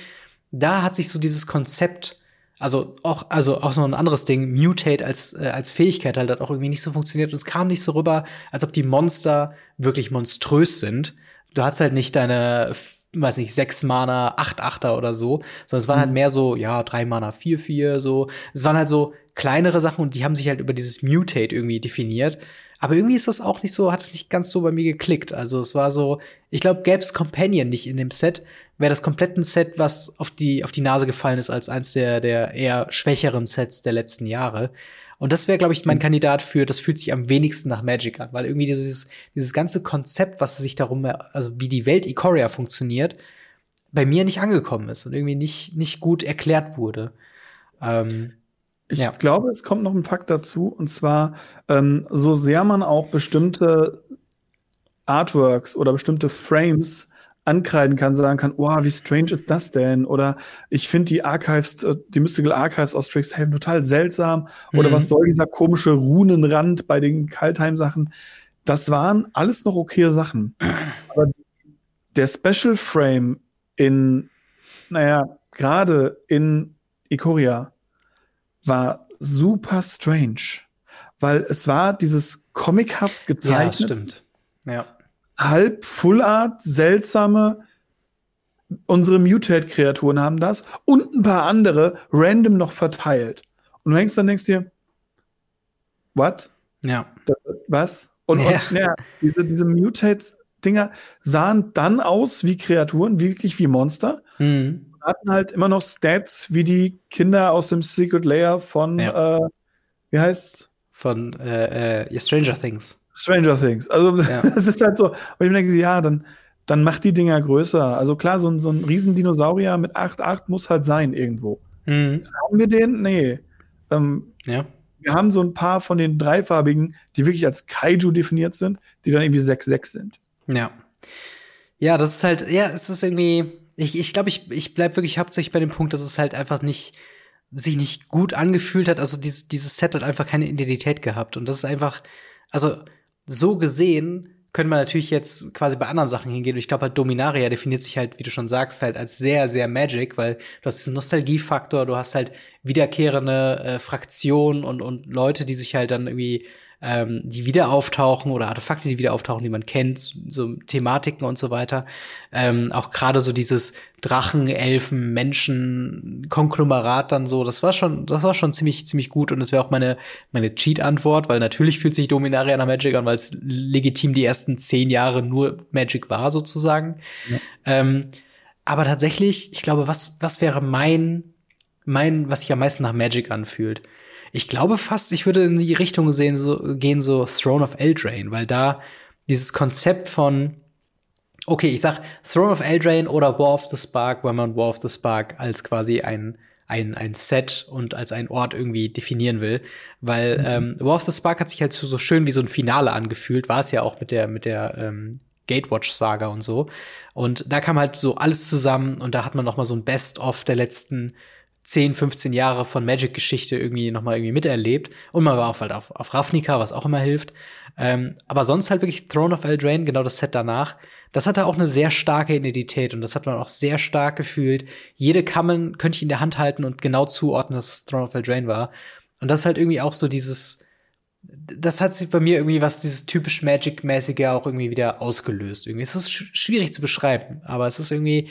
da hat sich so dieses Konzept also auch, also auch noch ein anderes Ding, Mutate als, äh, als Fähigkeit halt hat auch irgendwie nicht so funktioniert. Und es kam nicht so rüber, als ob die Monster wirklich monströs sind. Du hast halt nicht deine, weiß nicht, sechs Mana, acht Achter oder so, sondern es waren halt mhm. halt mehr so, ja, drei Mana, vier, vier, so. Es waren halt so kleinere Sachen und die haben sich halt über dieses Mutate irgendwie definiert. Aber irgendwie ist das auch nicht so, hat es nicht ganz so bei mir geklickt. Also es war so, ich glaube, gäbe Companion nicht in dem Set, wäre das komplett ein Set, was auf die, auf die Nase gefallen ist, als eins der, der eher schwächeren Sets der letzten Jahre. Und das wäre, glaube ich, mein mhm. Kandidat für, das fühlt sich am wenigsten nach Magic an, weil irgendwie dieses, dieses ganze Konzept, was sich darum, also wie die Welt Ikoria funktioniert, bei mir nicht angekommen ist und irgendwie nicht, nicht gut erklärt wurde. Ähm, ich ja. glaube, es kommt noch ein Fakt dazu, und zwar, ähm, so sehr man auch bestimmte Artworks oder bestimmte Frames ankreiden kann, sagen kann, wow, wie strange ist das denn? Oder ich finde die Archives, äh, die Mystical Archives aus Strixhaven total seltsam. Mhm. Oder was soll dieser komische Runenrand bei den Kaltheim-Sachen? Das waren alles noch okay Sachen. Aber der Special Frame in, naja, gerade in Ikoria war super strange. Weil es war dieses comichaft gezeichnet. Ja, stimmt. Ja halb Full Art, seltsame. Unsere Mutate-Kreaturen haben das und ein paar andere random noch verteilt. Und du hängst dann denkst dir, what? Ja. Was? Und, ja. und ja, diese, diese Mutate-Dinger sahen dann aus wie Kreaturen, wirklich wie Monster. Mhm. Hatten halt immer noch Stats wie die Kinder aus dem Secret Layer von, ja. äh, wie heißt's? Von äh, äh, Stranger Things. Stranger Things. Also ja. es ist halt so, und ich denke, ja, dann, dann macht die Dinger größer. Also klar, so ein, so ein Riesendinosaurier mit 8,8 muss halt sein irgendwo. Mhm. Haben wir den? Nee. Ähm, ja. Wir haben so ein paar von den dreifarbigen, die wirklich als Kaiju definiert sind, die dann irgendwie 6,6 sind. Ja. Ja, das ist halt, ja, es ist irgendwie, ich, ich glaube, ich, ich bleib wirklich hauptsächlich bei dem Punkt, dass es halt einfach nicht, sich nicht gut angefühlt hat. Also dieses, dieses Set hat einfach keine Identität gehabt. Und das ist einfach, also so gesehen könnte man natürlich jetzt quasi bei anderen Sachen hingehen. Ich glaube halt Dominaria definiert sich halt, wie du schon sagst, halt als sehr, sehr Magic, weil du hast diesen Nostalgiefaktor, du hast halt wiederkehrende äh, Fraktionen und, und Leute, die sich halt dann irgendwie ähm, die wieder auftauchen oder Artefakte, die wieder auftauchen, die man kennt, so Thematiken und so weiter. Ähm, auch gerade so dieses Drachen, Elfen, Menschen, Konglomerat dann so, das war schon, das war schon ziemlich, ziemlich gut und das wäre auch meine, meine Cheat-Antwort, weil natürlich fühlt sich Dominaria nach Magic an, weil es legitim die ersten zehn Jahre nur Magic war, sozusagen. Ja. Ähm, aber tatsächlich, ich glaube, was, was wäre mein, mein, was sich am meisten nach Magic anfühlt? Ich glaube fast, ich würde in die Richtung sehen, so, gehen, so Throne of Eldraine, weil da dieses Konzept von, okay, ich sag Throne of Eldraine oder War of the Spark, weil man War of the Spark als quasi ein, ein, ein Set und als ein Ort irgendwie definieren will. Weil mhm. ähm, War of the Spark hat sich halt so, so schön wie so ein Finale angefühlt, war es ja auch mit der, mit der ähm, Gatewatch-Saga und so. Und da kam halt so alles zusammen und da hat man noch mal so ein Best-of der letzten 10, 15 Jahre von Magic-Geschichte irgendwie nochmal irgendwie miterlebt. Und man war auch halt auf, auf Ravnica, was auch immer hilft. Ähm, aber sonst halt wirklich Throne of Eldraine, genau das Set danach. Das hatte auch eine sehr starke Identität und das hat man auch sehr stark gefühlt. Jede Kammen könnte ich in der Hand halten und genau zuordnen, dass es Throne of Eldraine war. Und das ist halt irgendwie auch so dieses, das hat sich bei mir irgendwie was dieses typisch Magic-mäßige auch irgendwie wieder ausgelöst. Irgendwie. Es ist sch schwierig zu beschreiben, aber es ist irgendwie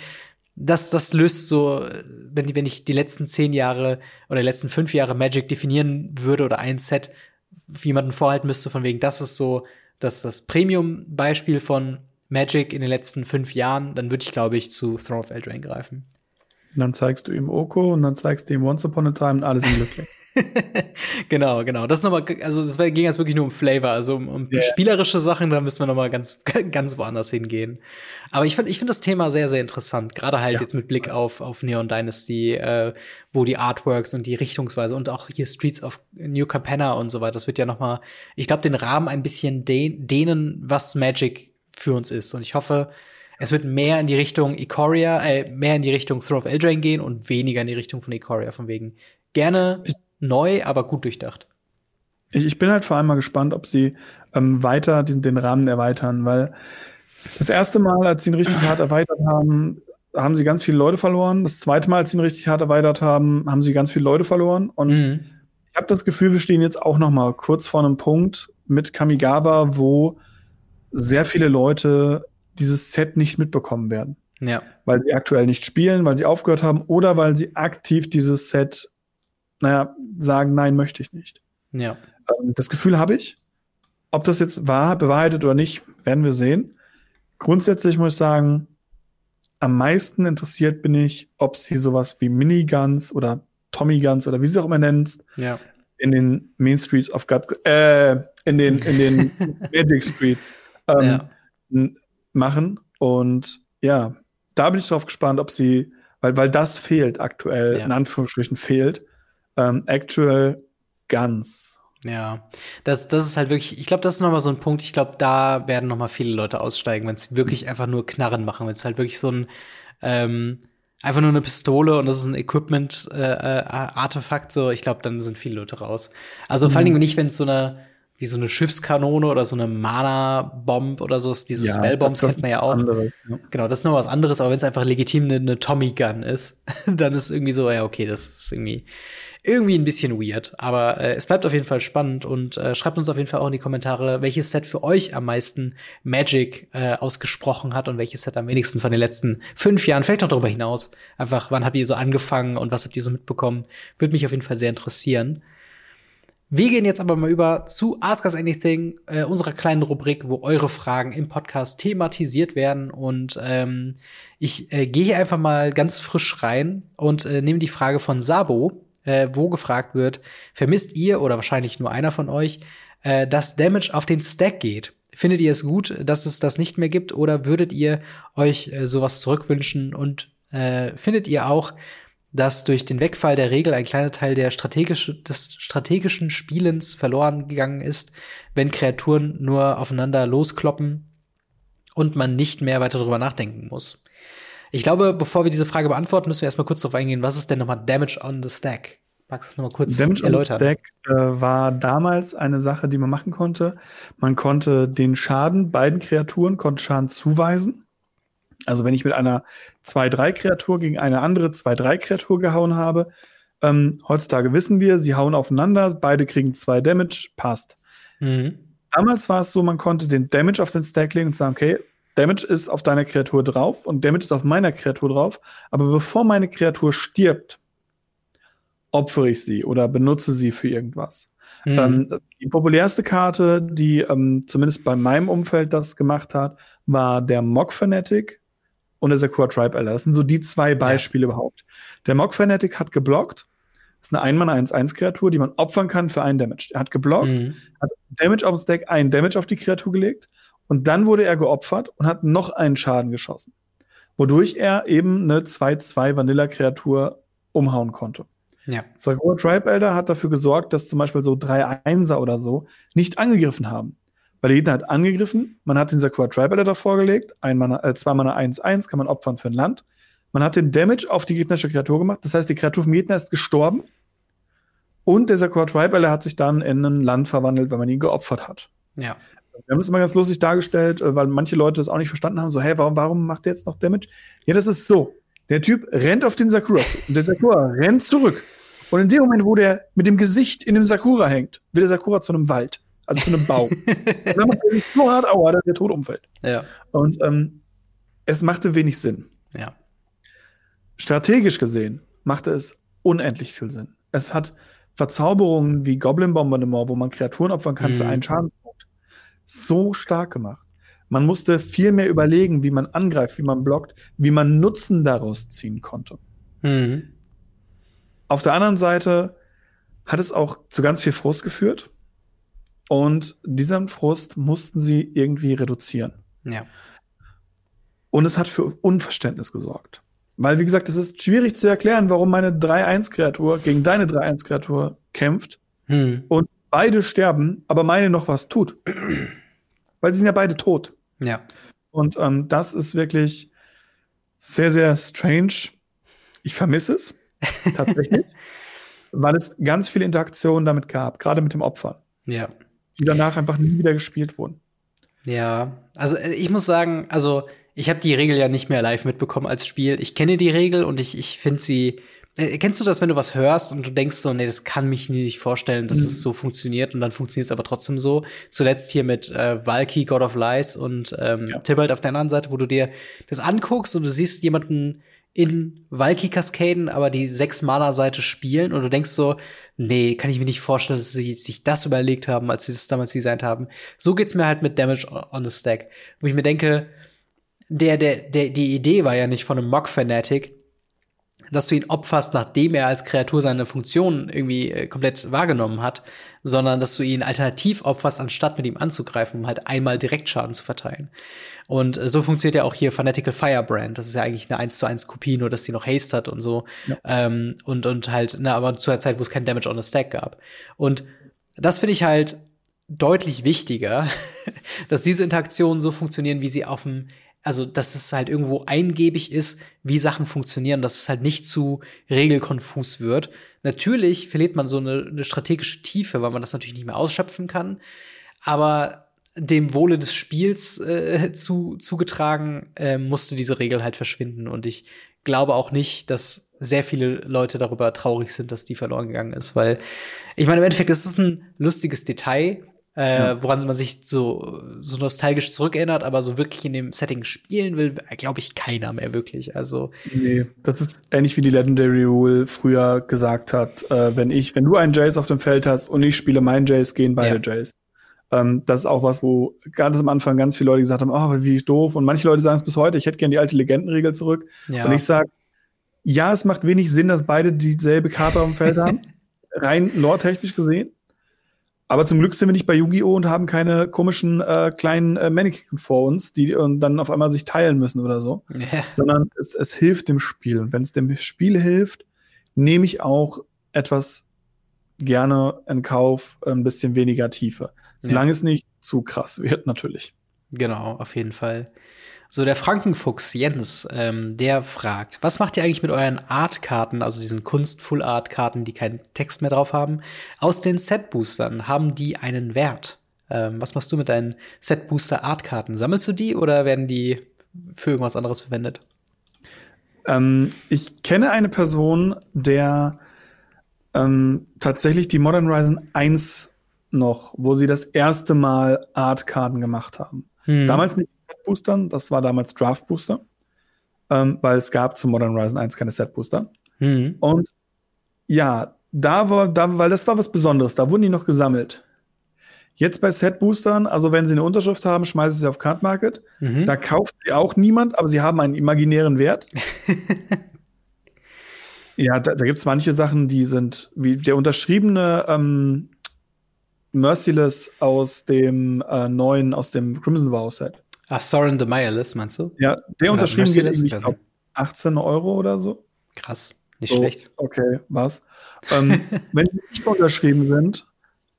das, das löst so, wenn, wenn ich die letzten zehn Jahre oder die letzten fünf Jahre Magic definieren würde oder ein Set jemanden vorhalten müsste, von wegen, das ist so das, das Premium-Beispiel von Magic in den letzten fünf Jahren, dann würde ich, glaube ich, zu Throne of Eldraine greifen. Und dann zeigst du ihm Oko und dann zeigst du ihm Once Upon a Time und alle sind glücklich. genau, genau. Das ist nochmal, also das ging jetzt wirklich nur um Flavor, also um, um yeah. spielerische Sachen, da müssen wir nochmal ganz, ganz woanders hingehen. Aber ich finde, ich finde das Thema sehr, sehr interessant, gerade halt ja. jetzt mit Blick auf, auf Neon Dynasty, äh, wo die Artworks und die Richtungsweise und auch hier Streets of New Capenna und so weiter, das wird ja nochmal, ich glaube, den Rahmen ein bisschen dehnen, was Magic für uns ist. Und ich hoffe, es wird mehr in die Richtung Ikoria, äh, mehr in die Richtung Throw of Eldraine gehen und weniger in die Richtung von Ikoria, von wegen gerne neu, aber gut durchdacht. Ich, ich bin halt vor allem mal gespannt, ob sie ähm, weiter diesen, den Rahmen erweitern, weil das erste Mal, als sie ihn richtig hart erweitert haben, haben sie ganz viele Leute verloren. Das zweite Mal, als sie ihn richtig hart erweitert haben, haben sie ganz viele Leute verloren. Und mhm. ich habe das Gefühl, wir stehen jetzt auch noch mal kurz vor einem Punkt mit Kamigawa, wo sehr viele Leute dieses Set nicht mitbekommen werden. Ja. Weil sie aktuell nicht spielen, weil sie aufgehört haben oder weil sie aktiv dieses Set, naja, sagen, nein, möchte ich nicht. Ja. Ähm, das Gefühl habe ich. Ob das jetzt wahr, bewahrheitet oder nicht, werden wir sehen. Grundsätzlich muss ich sagen, am meisten interessiert bin ich, ob sie sowas wie Miniguns oder Tommy Guns oder wie sie auch immer nennst, ja. in den Main Streets of God, äh, in den, in den Magic Streets ähm, ja machen. Und ja, da bin ich drauf gespannt, ob sie, weil, weil das fehlt aktuell, ja. in Anführungsstrichen fehlt, ähm, Actual Guns. Ja, das, das ist halt wirklich, ich glaube, das ist nochmal so ein Punkt, ich glaube, da werden nochmal viele Leute aussteigen, wenn es wirklich einfach nur Knarren machen, wenn es halt wirklich so ein, ähm, einfach nur eine Pistole und das ist ein Equipment-Artefakt, äh, so, ich glaube, dann sind viele Leute raus. Also mhm. vor allen Dingen nicht, wenn es so eine, wie so eine Schiffskanone oder so eine Mana-Bomb oder so. Diese ja, Spellbombs kennt man ja auch. Anderes, ja. Genau, das ist noch was anderes, aber wenn es einfach legitim eine, eine Tommy-Gun ist, dann ist irgendwie so, ja, okay, das ist irgendwie, irgendwie ein bisschen weird. Aber äh, es bleibt auf jeden Fall spannend und äh, schreibt uns auf jeden Fall auch in die Kommentare, welches Set für euch am meisten Magic äh, ausgesprochen hat und welches Set am wenigsten von den letzten fünf Jahren, vielleicht auch darüber hinaus. Einfach, wann habt ihr so angefangen und was habt ihr so mitbekommen? Würde mich auf jeden Fall sehr interessieren. Wir gehen jetzt aber mal über zu Ask Us Anything, äh, unserer kleinen Rubrik, wo eure Fragen im Podcast thematisiert werden. Und ähm, ich äh, gehe hier einfach mal ganz frisch rein und äh, nehme die Frage von Sabo, äh, wo gefragt wird, vermisst ihr oder wahrscheinlich nur einer von euch, äh, dass Damage auf den Stack geht? Findet ihr es gut, dass es das nicht mehr gibt oder würdet ihr euch äh, sowas zurückwünschen? Und äh, findet ihr auch, dass durch den Wegfall der Regel ein kleiner Teil der strategische, des strategischen Spielens verloren gegangen ist, wenn Kreaturen nur aufeinander loskloppen und man nicht mehr weiter darüber nachdenken muss. Ich glaube, bevor wir diese Frage beantworten, müssen wir erstmal kurz darauf eingehen, was ist denn nochmal Damage on the Stack? Magst du es nochmal kurz Damage erläutern? on the Stack äh, war damals eine Sache, die man machen konnte. Man konnte den Schaden beiden Kreaturen konnte Schaden zuweisen. Also wenn ich mit einer 2-3-Kreatur gegen eine andere 2-3-Kreatur gehauen habe, ähm, heutzutage wissen wir, sie hauen aufeinander, beide kriegen zwei Damage, passt. Mhm. Damals war es so, man konnte den Damage auf den Stack legen und sagen, okay, Damage ist auf deiner Kreatur drauf und Damage ist auf meiner Kreatur drauf, aber bevor meine Kreatur stirbt, opfere ich sie oder benutze sie für irgendwas. Mhm. Ähm, die populärste Karte, die ähm, zumindest bei meinem Umfeld das gemacht hat, war der Mock Fanatic und der Sakura Tribe Elder. Das sind so die zwei Beispiele ja. überhaupt. Der Mock Fanatic hat geblockt. Das ist eine 1 Mana 1-1 Kreatur, die man opfern kann für einen Damage. Er hat geblockt, mhm. hat Damage auf das Deck, einen Damage auf die Kreatur gelegt und dann wurde er geopfert und hat noch einen Schaden geschossen. Wodurch er eben eine 2-2 Vanilla-Kreatur umhauen konnte. Ja. Sakura Tribe Elder hat dafür gesorgt, dass zum Beispiel so drei Einser oder so nicht angegriffen haben. Weil der Gegner hat angegriffen, man hat den Sakura Tribal davor gelegt, ein Mana, äh, zwei Mana 1-1 kann man opfern für ein Land. Man hat den Damage auf die gegnerische Kreatur gemacht, das heißt, die Kreatur vom Gegner ist gestorben. Und der Sakura Tribal hat sich dann in ein Land verwandelt, weil man ihn geopfert hat. Ja. Wir haben das immer ganz lustig dargestellt, äh, weil manche Leute das auch nicht verstanden haben. So, hey, warum, warum macht der jetzt noch Damage? Ja, das ist so. Der Typ rennt auf den Sakura zu. Und der Sakura rennt zurück. Und in dem Moment, wo der mit dem Gesicht in dem Sakura hängt, wird der Sakura zu einem Wald also zu einem Baum. und dann macht er sich so hart, aua, dass der tot umfällt. Ja. Und ähm, es machte wenig Sinn. Ja. Strategisch gesehen machte es unendlich viel Sinn. Es hat Verzauberungen wie Goblin Bombardement, wo man Kreaturen opfern kann mhm. für einen Schadenspunkt, so stark gemacht. Man musste viel mehr überlegen, wie man angreift, wie man blockt, wie man Nutzen daraus ziehen konnte. Mhm. Auf der anderen Seite hat es auch zu ganz viel Frust geführt. Und diesen Frust mussten sie irgendwie reduzieren. Ja. Und es hat für Unverständnis gesorgt. Weil, wie gesagt, es ist schwierig zu erklären, warum meine 3-1-Kreatur gegen deine 3-1-Kreatur kämpft hm. und beide sterben, aber meine noch was tut. Weil sie sind ja beide tot. Ja. Und ähm, das ist wirklich sehr, sehr strange. Ich vermisse es tatsächlich, weil es ganz viele Interaktionen damit gab, gerade mit dem Opfer. Ja. Die danach einfach nie wieder gespielt wurden. Ja, also äh, ich muss sagen, also ich habe die Regel ja nicht mehr live mitbekommen als Spiel. Ich kenne die Regel und ich, ich finde sie. Äh, kennst du das, wenn du was hörst und du denkst so, nee, das kann mich nie nicht vorstellen, dass mhm. es so funktioniert und dann funktioniert es aber trotzdem so. Zuletzt hier mit äh, Valky, God of Lies und ähm, ja. Tybalt auf der anderen Seite, wo du dir das anguckst und du siehst jemanden in Valky-Kaskaden aber die sechs Mana-Seite spielen und du denkst so, nee, kann ich mir nicht vorstellen, dass sie sich das überlegt haben, als sie das damals designt haben. So geht's mir halt mit Damage on the Stack, wo ich mir denke, der, der, der, die Idee war ja nicht von einem Mock-Fanatic, dass du ihn opferst, nachdem er als Kreatur seine Funktion irgendwie äh, komplett wahrgenommen hat, sondern dass du ihn alternativ opferst, anstatt mit ihm anzugreifen, um halt einmal Direktschaden zu verteilen. Und äh, so funktioniert ja auch hier Fanatical Firebrand. Das ist ja eigentlich eine 1 zu 1 Kopie, nur dass die noch Haste hat und so. Ja. Ähm, und, und halt, na, aber zu einer Zeit, wo es kein Damage on the Stack gab. Und das finde ich halt deutlich wichtiger, dass diese Interaktionen so funktionieren, wie sie auf dem also dass es halt irgendwo eingebig ist, wie Sachen funktionieren, dass es halt nicht zu regelkonfus wird. Natürlich verliert man so eine, eine strategische Tiefe, weil man das natürlich nicht mehr ausschöpfen kann. Aber dem Wohle des Spiels äh, zu, zugetragen, äh, musste diese Regel halt verschwinden. Und ich glaube auch nicht, dass sehr viele Leute darüber traurig sind, dass die verloren gegangen ist, weil ich meine, im Endeffekt, es ist ein lustiges Detail, äh, ja. woran man sich so, so nostalgisch zurückerinnert, aber so wirklich in dem Setting spielen will, glaube ich, keiner mehr wirklich. Also. Nee, das ist ähnlich wie die Legendary Rule früher gesagt hat, äh, wenn ich, wenn du einen Jace auf dem Feld hast und ich spiele meinen Jace, gehen beide ja. Jace. Ähm, das ist auch was, wo gerade am Anfang ganz viele Leute gesagt haben, oh, wie doof. Und manche Leute sagen es bis heute, ich hätte gerne die alte Legendenregel zurück. Ja. Und ich sage, ja, es macht wenig Sinn, dass beide dieselbe Karte auf dem Feld haben. Rein lore-technisch gesehen. Aber zum Glück sind wir nicht bei Yu-Gi-Oh! und haben keine komischen äh, kleinen äh, Mannequin vor uns, die und dann auf einmal sich teilen müssen oder so. Ja. Sondern es, es hilft dem Spiel. Und wenn es dem Spiel hilft, nehme ich auch etwas gerne in Kauf, ein bisschen weniger Tiefe. Solange ja. es nicht zu krass wird, natürlich. Genau, auf jeden Fall. So, der Frankenfuchs Jens, ähm, der fragt, was macht ihr eigentlich mit euren Artkarten, also diesen Kunst-Full-Art-Karten, die keinen Text mehr drauf haben, aus den Set-Boostern? Haben die einen Wert? Ähm, was machst du mit deinen Set-Booster-Art-Karten? Sammelst du die oder werden die für irgendwas anderes verwendet? Ähm, ich kenne eine Person, der ähm, tatsächlich die Modern Horizon 1 noch, wo sie das erste Mal Art-Karten gemacht haben. Hm. Damals nicht Set-Boostern, das war damals Draft-Booster, ähm, weil es gab zu Modern Horizon 1 keine Set-Booster. Mhm. Und ja, da war, da, weil das war was Besonderes, da wurden die noch gesammelt. Jetzt bei Set-Boostern, also wenn sie eine Unterschrift haben, schmeißen sie auf Card Market. Mhm. Da kauft sie auch niemand, aber sie haben einen imaginären Wert. ja, da, da gibt es manche Sachen, die sind, wie der unterschriebene ähm, Merciless aus dem äh, neuen, aus dem Crimson Vow Set. Ach, Soren the Mireless, meinst du? Ja, der oder unterschrieben geht ich glaube, 18 Euro oder so. Krass, nicht so, schlecht. Okay, was? ähm, wenn die nicht unterschrieben sind,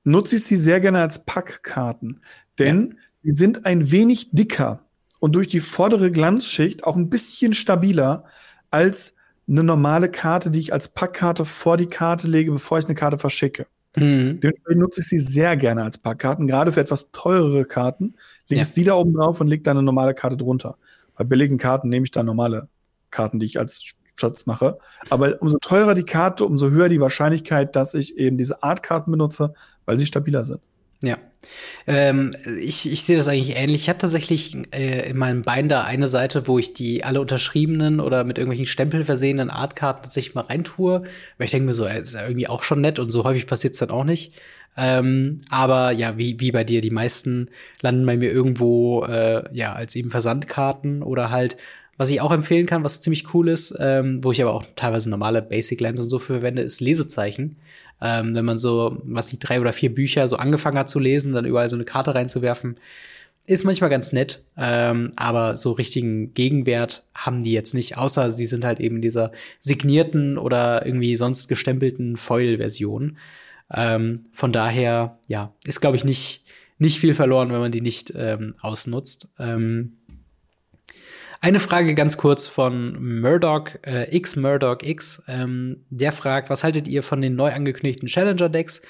nutze ich sie sehr gerne als Packkarten. Denn ja. sie sind ein wenig dicker und durch die vordere Glanzschicht auch ein bisschen stabiler als eine normale Karte, die ich als Packkarte vor die Karte lege, bevor ich eine Karte verschicke. Mhm. Dementsprechend nutze ich sie sehr gerne als Packkarten, gerade für etwas teurere Karten. Lege ja. die da oben drauf und lege da eine normale Karte drunter. Bei billigen Karten nehme ich da normale Karten, die ich als Schatz mache. Aber umso teurer die Karte, umso höher die Wahrscheinlichkeit, dass ich eben diese Art Karten benutze, weil sie stabiler sind. Ja. Ähm, ich, ich sehe das eigentlich ähnlich. Ich habe tatsächlich äh, in meinem Binder eine Seite, wo ich die alle unterschriebenen oder mit irgendwelchen Stempel versehenen Artkarten tatsächlich mal reintue. Weil ich denke mir so, äh, ist ja irgendwie auch schon nett und so häufig passiert es dann auch nicht. Ähm, aber ja, wie, wie bei dir, die meisten landen bei mir irgendwo äh, ja als eben Versandkarten oder halt Was ich auch empfehlen kann, was ziemlich cool ist, ähm, wo ich aber auch teilweise normale Basic Lens und so für verwende, ist Lesezeichen. Ähm, wenn man so, was die drei oder vier Bücher so angefangen hat zu lesen, dann überall so eine Karte reinzuwerfen, ist manchmal ganz nett, ähm, aber so richtigen Gegenwert haben die jetzt nicht, außer sie sind halt eben dieser signierten oder irgendwie sonst gestempelten Foil-Version. Ähm, von daher, ja, ist, glaube ich, nicht, nicht viel verloren, wenn man die nicht ähm, ausnutzt. Ähm, eine Frage ganz kurz von Murdoch, äh, X Murdoch X. Ähm, der fragt, was haltet ihr von den neu angekündigten Challenger-Decks?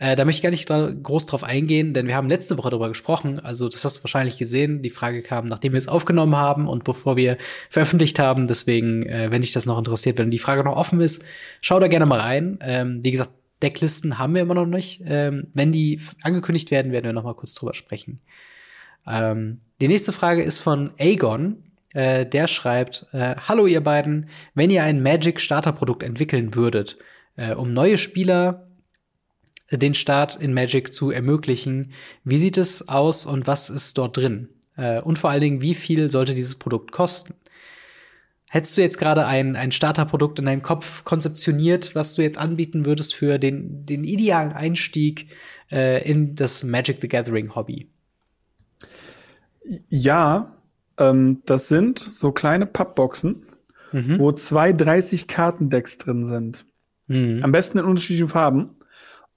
Äh, da möchte ich gar nicht groß drauf eingehen, denn wir haben letzte Woche darüber gesprochen. Also, das hast du wahrscheinlich gesehen. Die Frage kam, nachdem wir es aufgenommen haben und bevor wir veröffentlicht haben. Deswegen, äh, wenn dich das noch interessiert, wenn die Frage noch offen ist, schau da gerne mal rein. Ähm, wie gesagt, Decklisten haben wir immer noch nicht. Ähm, wenn die angekündigt werden, werden wir noch mal kurz drüber sprechen. Ähm, die nächste Frage ist von Aegon. Äh, der schreibt, äh, Hallo ihr beiden, wenn ihr ein Magic Starterprodukt entwickeln würdet, äh, um neue Spieler äh, den Start in Magic zu ermöglichen, wie sieht es aus und was ist dort drin? Äh, und vor allen Dingen, wie viel sollte dieses Produkt kosten? Hättest du jetzt gerade ein, ein Starterprodukt in deinem Kopf konzeptioniert, was du jetzt anbieten würdest für den, den idealen Einstieg äh, in das Magic the Gathering Hobby? Ja, ähm, das sind so kleine Pappboxen, mhm. wo zwei 30 Kartendecks drin sind. Mhm. Am besten in unterschiedlichen Farben.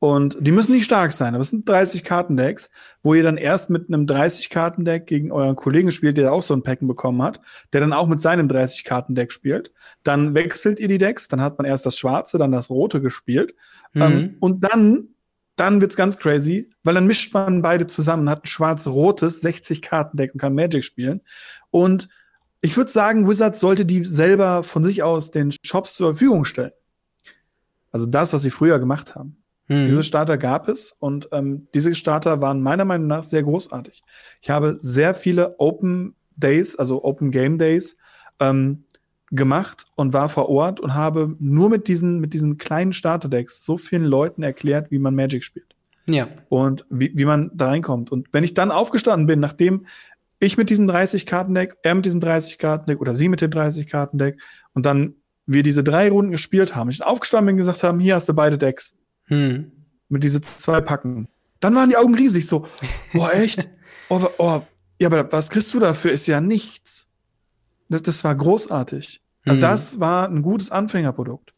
Und die müssen nicht stark sein, aber es sind 30 Kartendecks, wo ihr dann erst mit einem 30-Kartendeck gegen euren Kollegen spielt, der auch so ein Packen bekommen hat, der dann auch mit seinem 30-Kartendeck spielt. Dann wechselt ihr die Decks, dann hat man erst das Schwarze, dann das Rote gespielt. Mhm. Ähm, und dann dann wird's ganz crazy, weil dann mischt man beide zusammen, hat ein schwarz-rotes 60-Karten-Deck und kann Magic spielen. Und ich würde sagen, Wizards sollte die selber von sich aus den Shops zur Verfügung stellen. Also das, was sie früher gemacht haben. Mhm. Diese Starter gab es und ähm, diese Starter waren meiner Meinung nach sehr großartig. Ich habe sehr viele Open Days, also Open Game Days, ähm, gemacht und war vor Ort und habe nur mit diesen, mit diesen kleinen Starterdecks so vielen Leuten erklärt, wie man Magic spielt. Ja. Und wie, wie man da reinkommt. Und wenn ich dann aufgestanden bin, nachdem ich mit diesem 30-Karten-Deck, er mit diesem 30-Karten-Deck oder sie mit dem 30-Karten-Deck und dann wir diese drei Runden gespielt haben, ich aufgestanden bin und gesagt haben, hier hast du beide Decks. Hm. Mit diese zwei Packen. Dann waren die Augen riesig so, boah, echt? oh, oh, ja, aber was kriegst du dafür? Ist ja nichts. Das, das war großartig. Also mhm. das war ein gutes Anfängerprodukt.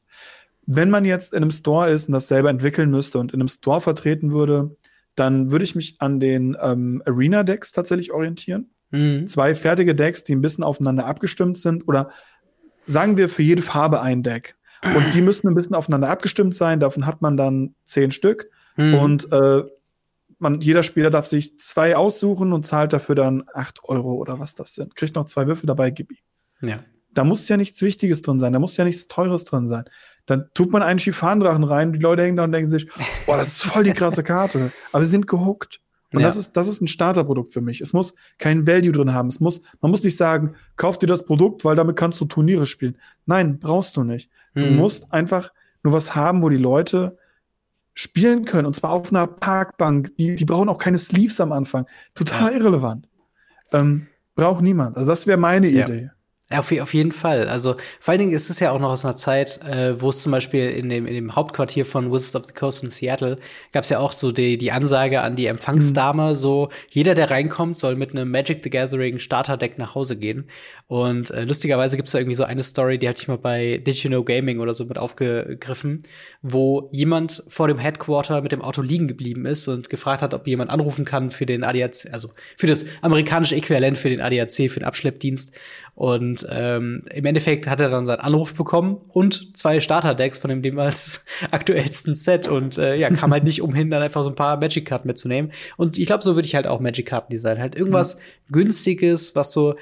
Wenn man jetzt in einem Store ist und das selber entwickeln müsste und in einem Store vertreten würde, dann würde ich mich an den ähm, Arena-Decks tatsächlich orientieren. Mhm. Zwei fertige Decks, die ein bisschen aufeinander abgestimmt sind oder sagen wir für jede Farbe ein Deck. Und die müssen ein bisschen aufeinander abgestimmt sein. Davon hat man dann zehn Stück. Mhm. Und äh, man, jeder Spieler darf sich zwei aussuchen und zahlt dafür dann acht Euro oder was das sind. Kriegt noch zwei Würfel dabei, gib ihm. Ja. Da muss ja nichts Wichtiges drin sein, da muss ja nichts Teures drin sein. Dann tut man einen Schifandrachen rein, die Leute hängen da und denken sich, boah, das ist voll die krasse Karte. Aber sie sind gehuckt. Und ja. das ist, das ist ein Starterprodukt für mich. Es muss kein Value drin haben. Es muss, man muss nicht sagen, kauf dir das Produkt, weil damit kannst du Turniere spielen. Nein, brauchst du nicht. Du hm. musst einfach nur was haben, wo die Leute spielen können. Und zwar auf einer Parkbank. Die, die brauchen auch keine Sleeves am Anfang. Total ja. irrelevant. Ähm, braucht niemand. Also das wäre meine ja. Idee. Auf, auf jeden Fall. Also vor allen Dingen ist es ja auch noch aus einer Zeit, äh, wo es zum Beispiel in dem, in dem Hauptquartier von Wizards of the Coast in Seattle gab es ja auch so die, die Ansage an die Empfangsdame, mhm. so jeder, der reinkommt, soll mit einem Magic the Gathering Starterdeck nach Hause gehen. Und äh, lustigerweise gibt's da irgendwie so eine Story, die hatte ich mal bei Did You Know Gaming oder so mit aufgegriffen, wo jemand vor dem Headquarter mit dem Auto liegen geblieben ist und gefragt hat, ob jemand anrufen kann für den ADAC, also für das amerikanische Äquivalent für den ADAC, für den Abschleppdienst. Und ähm, im Endeffekt hat er dann seinen Anruf bekommen und zwei Starterdecks von dem damals aktuellsten Set und äh, ja, kam halt nicht umhin, dann einfach so ein paar Magic-Karten mitzunehmen. Und ich glaube, so würde ich halt auch Magic-Karten designen. Halt irgendwas mhm. Günstiges, was so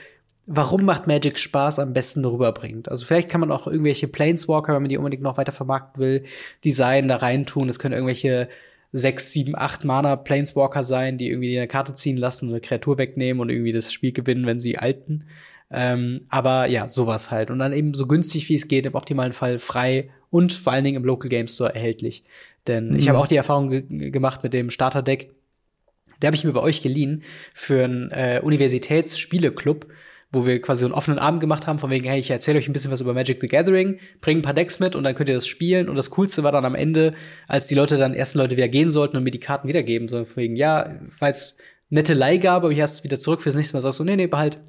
warum macht Magic Spaß am besten rüberbringt. Also vielleicht kann man auch irgendwelche Planeswalker, wenn man die unbedingt noch weiter vermarkten will, Design da reintun. Es können irgendwelche sechs, sieben, acht Mana Planeswalker sein, die irgendwie eine Karte ziehen lassen, eine Kreatur wegnehmen und irgendwie das Spiel gewinnen, wenn sie alten. Ähm, aber ja, sowas halt. Und dann eben so günstig wie es geht, im optimalen Fall frei und vor allen Dingen im Local Game Store erhältlich. Denn mhm. ich habe auch die Erfahrung ge gemacht mit dem Starter-Deck. Der habe ich mir bei euch geliehen für einen äh, Universitätsspieleclub, wo wir quasi so einen offenen Abend gemacht haben, von wegen, hey, ich erzähle euch ein bisschen was über Magic the Gathering, bring ein paar Decks mit und dann könnt ihr das spielen. Und das Coolste war dann am Ende, als die Leute dann, ersten Leute wieder gehen sollten und mir die Karten wiedergeben, so von wegen, ja, weil es nette Leihgabe, aber hier hast du wieder zurück fürs nächste Mal, sagst du, nee, nee, behalt.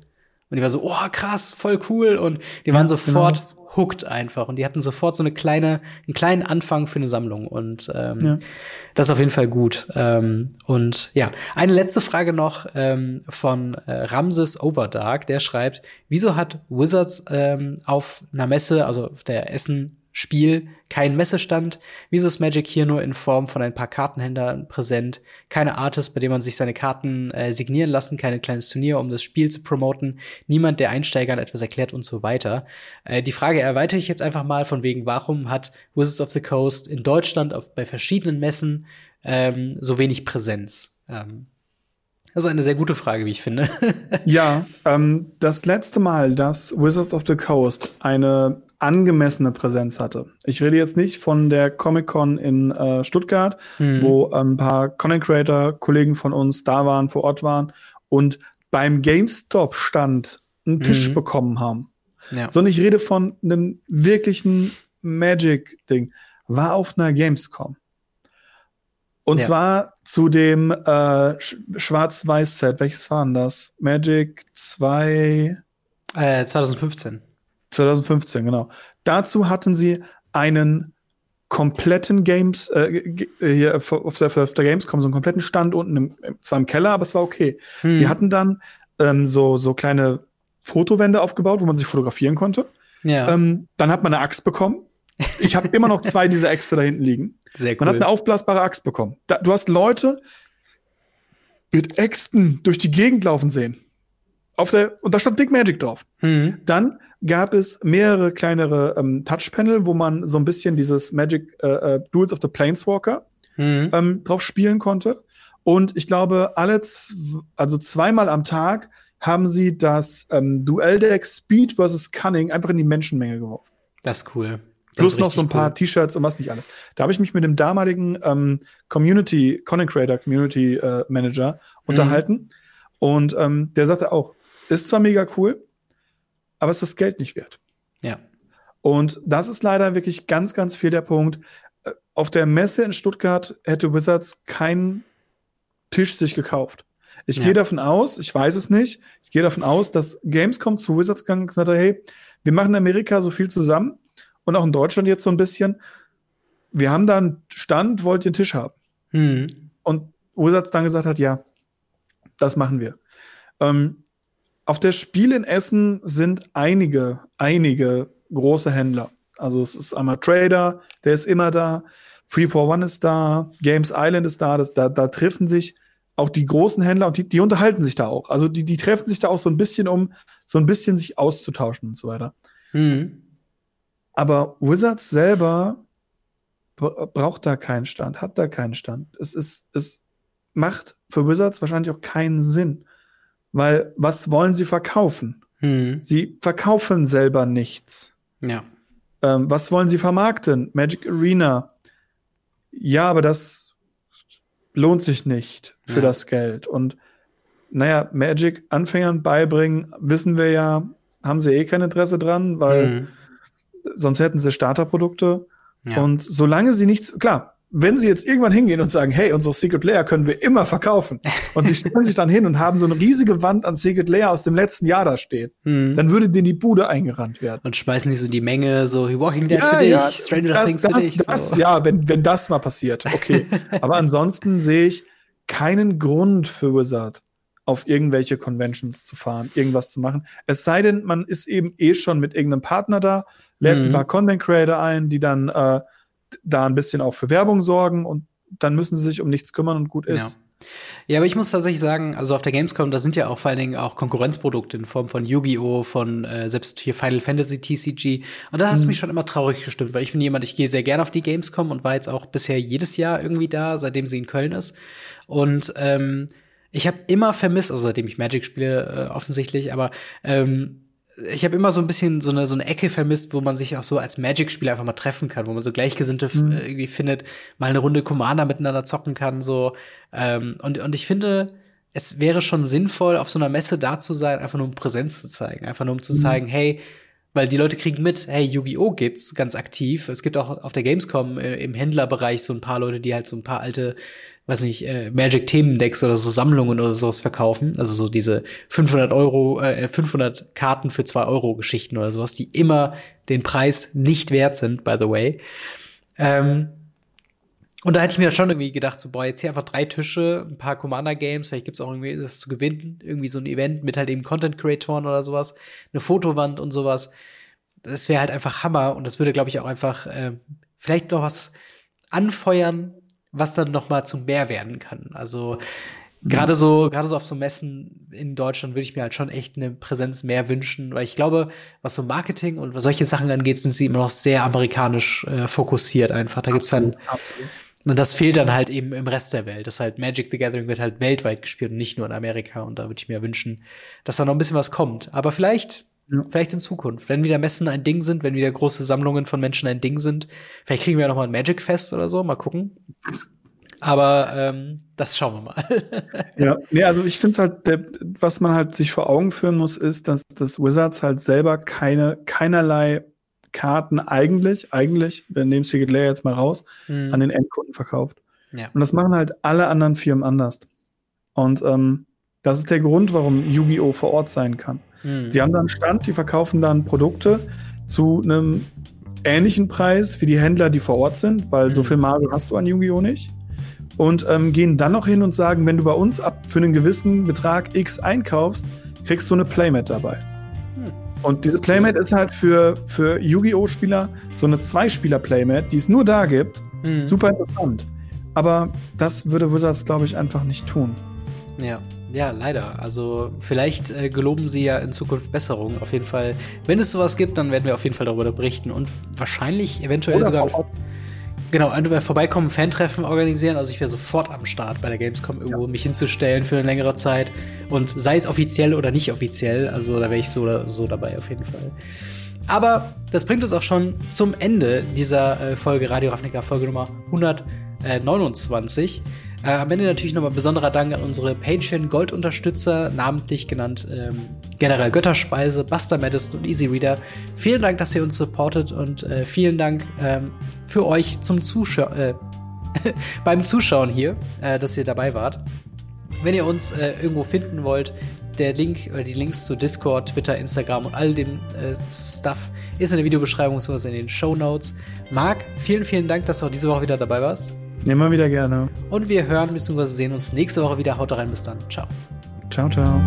Und die war so, oh, krass, voll cool. Und die waren sofort genau. hooked einfach. Und die hatten sofort so eine kleine, einen kleinen Anfang für eine Sammlung. Und ähm, ja. das ist auf jeden Fall gut. Ähm, und ja, eine letzte Frage noch ähm, von äh, Ramses Overdark. Der schreibt, wieso hat Wizards ähm, auf einer Messe, also auf der Essen Spiel, kein Messestand. Wieso ist Magic hier nur in Form von ein paar Kartenhändlern präsent? Keine Artist, bei dem man sich seine Karten äh, signieren lassen, kein kleines Turnier, um das Spiel zu promoten, niemand, der Einsteigern etwas erklärt und so weiter. Äh, die Frage erweitere ich jetzt einfach mal von wegen, warum hat Wizards of the Coast in Deutschland auf, bei verschiedenen Messen ähm, so wenig Präsenz? Ähm, das ist eine sehr gute Frage, wie ich finde. ja, ähm, das letzte Mal, dass Wizards of the Coast eine angemessene Präsenz hatte. Ich rede jetzt nicht von der Comic-Con in äh, Stuttgart, mhm. wo ein paar Content Creator Kollegen von uns da waren, vor Ort waren und beim GameStop Stand einen Tisch mhm. bekommen haben. Ja. Sondern ich rede von einem wirklichen Magic Ding. War auf einer Gamescom. Und ja. zwar zu dem äh, Schwarz-Weiß-Set. Welches waren das? Magic 2 äh, 2015. 2015, genau. Dazu hatten sie einen kompletten Games, äh, hier auf der, auf der Gamescom, so einen kompletten Stand unten, im, zwar im Keller, aber es war okay. Hm. Sie hatten dann ähm, so, so kleine Fotowände aufgebaut, wo man sich fotografieren konnte. Ja. Ähm, dann hat man eine Axt bekommen. Ich habe immer noch zwei dieser Äxte da hinten liegen. Sehr cool. Man hat eine aufblasbare Axt bekommen. Da, du hast Leute mit Äxten durch die Gegend laufen sehen. Auf der, und da stand Dick Magic drauf. Mhm. Dann gab es mehrere kleinere ähm, Touchpanel, wo man so ein bisschen dieses Magic äh, äh, Duels of the Planeswalker mhm. ähm, drauf spielen konnte. Und ich glaube, alle, also zweimal am Tag haben sie das ähm, Duelldeck Speed versus Cunning einfach in die Menschenmenge geworfen. Das ist cool. Das Plus ist noch so ein paar cool. T-Shirts und was nicht alles. Da habe ich mich mit dem damaligen ähm, Community, Content Creator, Community äh, Manager mhm. unterhalten. Und ähm, der sagte auch, ist zwar mega cool, aber es ist das Geld nicht wert. Ja. Und das ist leider wirklich ganz, ganz viel der Punkt. Äh, auf der Messe in Stuttgart hätte Wizards keinen Tisch sich gekauft. Ich ja. gehe davon aus, ich weiß es nicht, ich gehe davon aus, dass Gamescom zu Wizards gegangen und gesagt hat, hey, wir machen in Amerika so viel zusammen und auch in Deutschland jetzt so ein bisschen. Wir haben da einen Stand, wollt ihr einen Tisch haben? Mhm. Und Wizards dann gesagt hat, ja, das machen wir. Ähm, auf der Spiel in Essen sind einige, einige große Händler. Also es ist einmal Trader, der ist immer da, Free for One ist da, Games Island ist da, das, da, da treffen sich auch die großen Händler und die, die unterhalten sich da auch. Also die, die treffen sich da auch so ein bisschen, um so ein bisschen sich auszutauschen und so weiter. Mhm. Aber Wizards selber braucht da keinen Stand, hat da keinen Stand. Es ist, es macht für Wizards wahrscheinlich auch keinen Sinn. Weil was wollen sie verkaufen? Hm. Sie verkaufen selber nichts. Ja. Ähm, was wollen sie vermarkten? Magic Arena. Ja, aber das lohnt sich nicht für ja. das Geld. Und naja, Magic Anfängern beibringen, wissen wir ja, haben sie eh kein Interesse dran, weil mhm. sonst hätten sie Starterprodukte. Ja. Und solange sie nichts, klar, wenn sie jetzt irgendwann hingehen und sagen, hey, unsere Secret Layer können wir immer verkaufen, und sie stellen sich dann hin und haben so eine riesige Wand an Secret Layer aus dem letzten Jahr da stehen, hm. dann würde denen die Bude eingerannt werden. Und schmeißen die so die Menge, so Walking Dead ja, für dich, ja, Stranger das, Things das, für dich. Das, so. Ja, wenn, wenn das mal passiert, okay. Aber ansonsten sehe ich keinen Grund für Wizard auf irgendwelche Conventions zu fahren, irgendwas zu machen. Es sei denn, man ist eben eh schon mit irgendeinem Partner da, lädt mhm. ein paar Content Creator ein, die dann äh, da ein bisschen auch für Werbung sorgen und dann müssen sie sich um nichts kümmern und gut ist. Ja. Ja, aber ich muss tatsächlich sagen, also auf der Gamescom, da sind ja auch vor allen Dingen auch Konkurrenzprodukte in Form von Yu-Gi-Oh!, von äh, selbst hier Final Fantasy TCG. Und da hat es mhm. mich schon immer traurig gestimmt, weil ich bin jemand, ich gehe sehr gerne auf die Gamescom und war jetzt auch bisher jedes Jahr irgendwie da, seitdem sie in Köln ist. Und ähm, ich habe immer vermisst, also seitdem ich Magic spiele, äh, offensichtlich, aber ähm, ich habe immer so ein bisschen so eine, so eine Ecke vermisst, wo man sich auch so als Magic-Spieler einfach mal treffen kann, wo man so Gleichgesinnte mhm. irgendwie findet, mal eine Runde Commander miteinander zocken kann, so. Ähm, und, und ich finde, es wäre schon sinnvoll, auf so einer Messe da zu sein, einfach nur um Präsenz zu zeigen. Einfach nur um zu mhm. zeigen, hey, weil die Leute kriegen mit, hey, Yu-Gi-Oh! gibt's ganz aktiv. Es gibt auch auf der Gamescom äh, im Händlerbereich so ein paar Leute, die halt so ein paar alte, weiß nicht, äh, Magic-Themendecks oder so Sammlungen oder sowas verkaufen. Also so diese 500 Euro, äh, 500 Karten für 2 Euro Geschichten oder sowas, die immer den Preis nicht wert sind, by the way. Ähm, und da hätte ich mir schon irgendwie gedacht, so, boah, jetzt hier einfach drei Tische, ein paar Commander-Games, vielleicht gibt's auch irgendwie das zu gewinnen, irgendwie so ein Event mit halt eben Content-Creatoren oder sowas, eine Fotowand und sowas. Das wäre halt einfach Hammer und das würde, glaube ich, auch einfach äh, vielleicht noch was anfeuern, was dann noch mal zu mehr werden kann. Also gerade so, gerade so auf so Messen in Deutschland würde ich mir halt schon echt eine Präsenz mehr wünschen, weil ich glaube, was so Marketing und solche Sachen angeht, sind sie immer noch sehr amerikanisch äh, fokussiert einfach. Da gibt's dann Absolut. Und das fehlt dann halt eben im Rest der Welt. Das halt Magic the Gathering wird halt weltweit gespielt und nicht nur in Amerika. Und da würde ich mir wünschen, dass da noch ein bisschen was kommt. Aber vielleicht, ja. vielleicht in Zukunft, wenn wieder Messen ein Ding sind, wenn wieder große Sammlungen von Menschen ein Ding sind, vielleicht kriegen wir ja noch mal ein Magic Fest oder so. Mal gucken. Aber ähm, das schauen wir mal. ja, nee, also ich finde es halt, der, was man halt sich vor Augen führen muss, ist, dass das Wizards halt selber keine keinerlei Karten eigentlich, eigentlich, wir nehmen Secret Layer jetzt mal raus, mhm. an den Endkunden verkauft. Ja. Und das machen halt alle anderen Firmen anders. Und ähm, das ist der Grund, warum Yu-Gi-Oh! vor Ort sein kann. Mhm. Die haben dann Stand, die verkaufen dann Produkte zu einem ähnlichen Preis wie die Händler, die vor Ort sind, weil mhm. so viel Marge hast du an Yu-Gi-Oh! nicht. Und ähm, gehen dann noch hin und sagen, wenn du bei uns ab für einen gewissen Betrag X einkaufst, kriegst du eine Playmat dabei. Und diese Playmat ist halt für, für Yu-Gi-Oh! Spieler so eine Zweispieler-Playmat, die es nur da gibt. Mhm. Super interessant. Aber das würde Wizards, glaube ich, einfach nicht tun. Ja. Ja, leider. Also vielleicht äh, geloben sie ja in Zukunft Besserung. Auf jeden Fall, wenn es sowas gibt, dann werden wir auf jeden Fall darüber berichten und wahrscheinlich eventuell Oder sogar. Genau, entweder vorbeikommen, Fan-Treffen organisieren. Also ich wäre sofort am Start bei der Gamescom irgendwo ja. mich hinzustellen für eine längere Zeit. Und sei es offiziell oder nicht offiziell, also da wäre ich so oder so dabei auf jeden Fall. Aber das bringt uns auch schon zum Ende dieser äh, Folge Radio Ravnica, Folge Nummer 129. Äh, am Ende natürlich nochmal besonderer Dank an unsere Patreon-Gold-Unterstützer, namentlich genannt ähm, General Götterspeise, Buster Madison und Easy Reader. Vielen Dank, dass ihr uns supportet und äh, vielen Dank ähm, für euch zum Zuschau äh, beim Zuschauen hier, äh, dass ihr dabei wart. Wenn ihr uns äh, irgendwo finden wollt, der Link oder die Links zu Discord, Twitter, Instagram und all dem äh, Stuff ist in der Videobeschreibung bzw. in den Show Notes. Marc, vielen, vielen Dank, dass du auch diese Woche wieder dabei warst. Immer wieder gerne. Und wir hören bzw. sehen uns nächste Woche wieder. Haut rein, bis dann. Ciao. Ciao, ciao.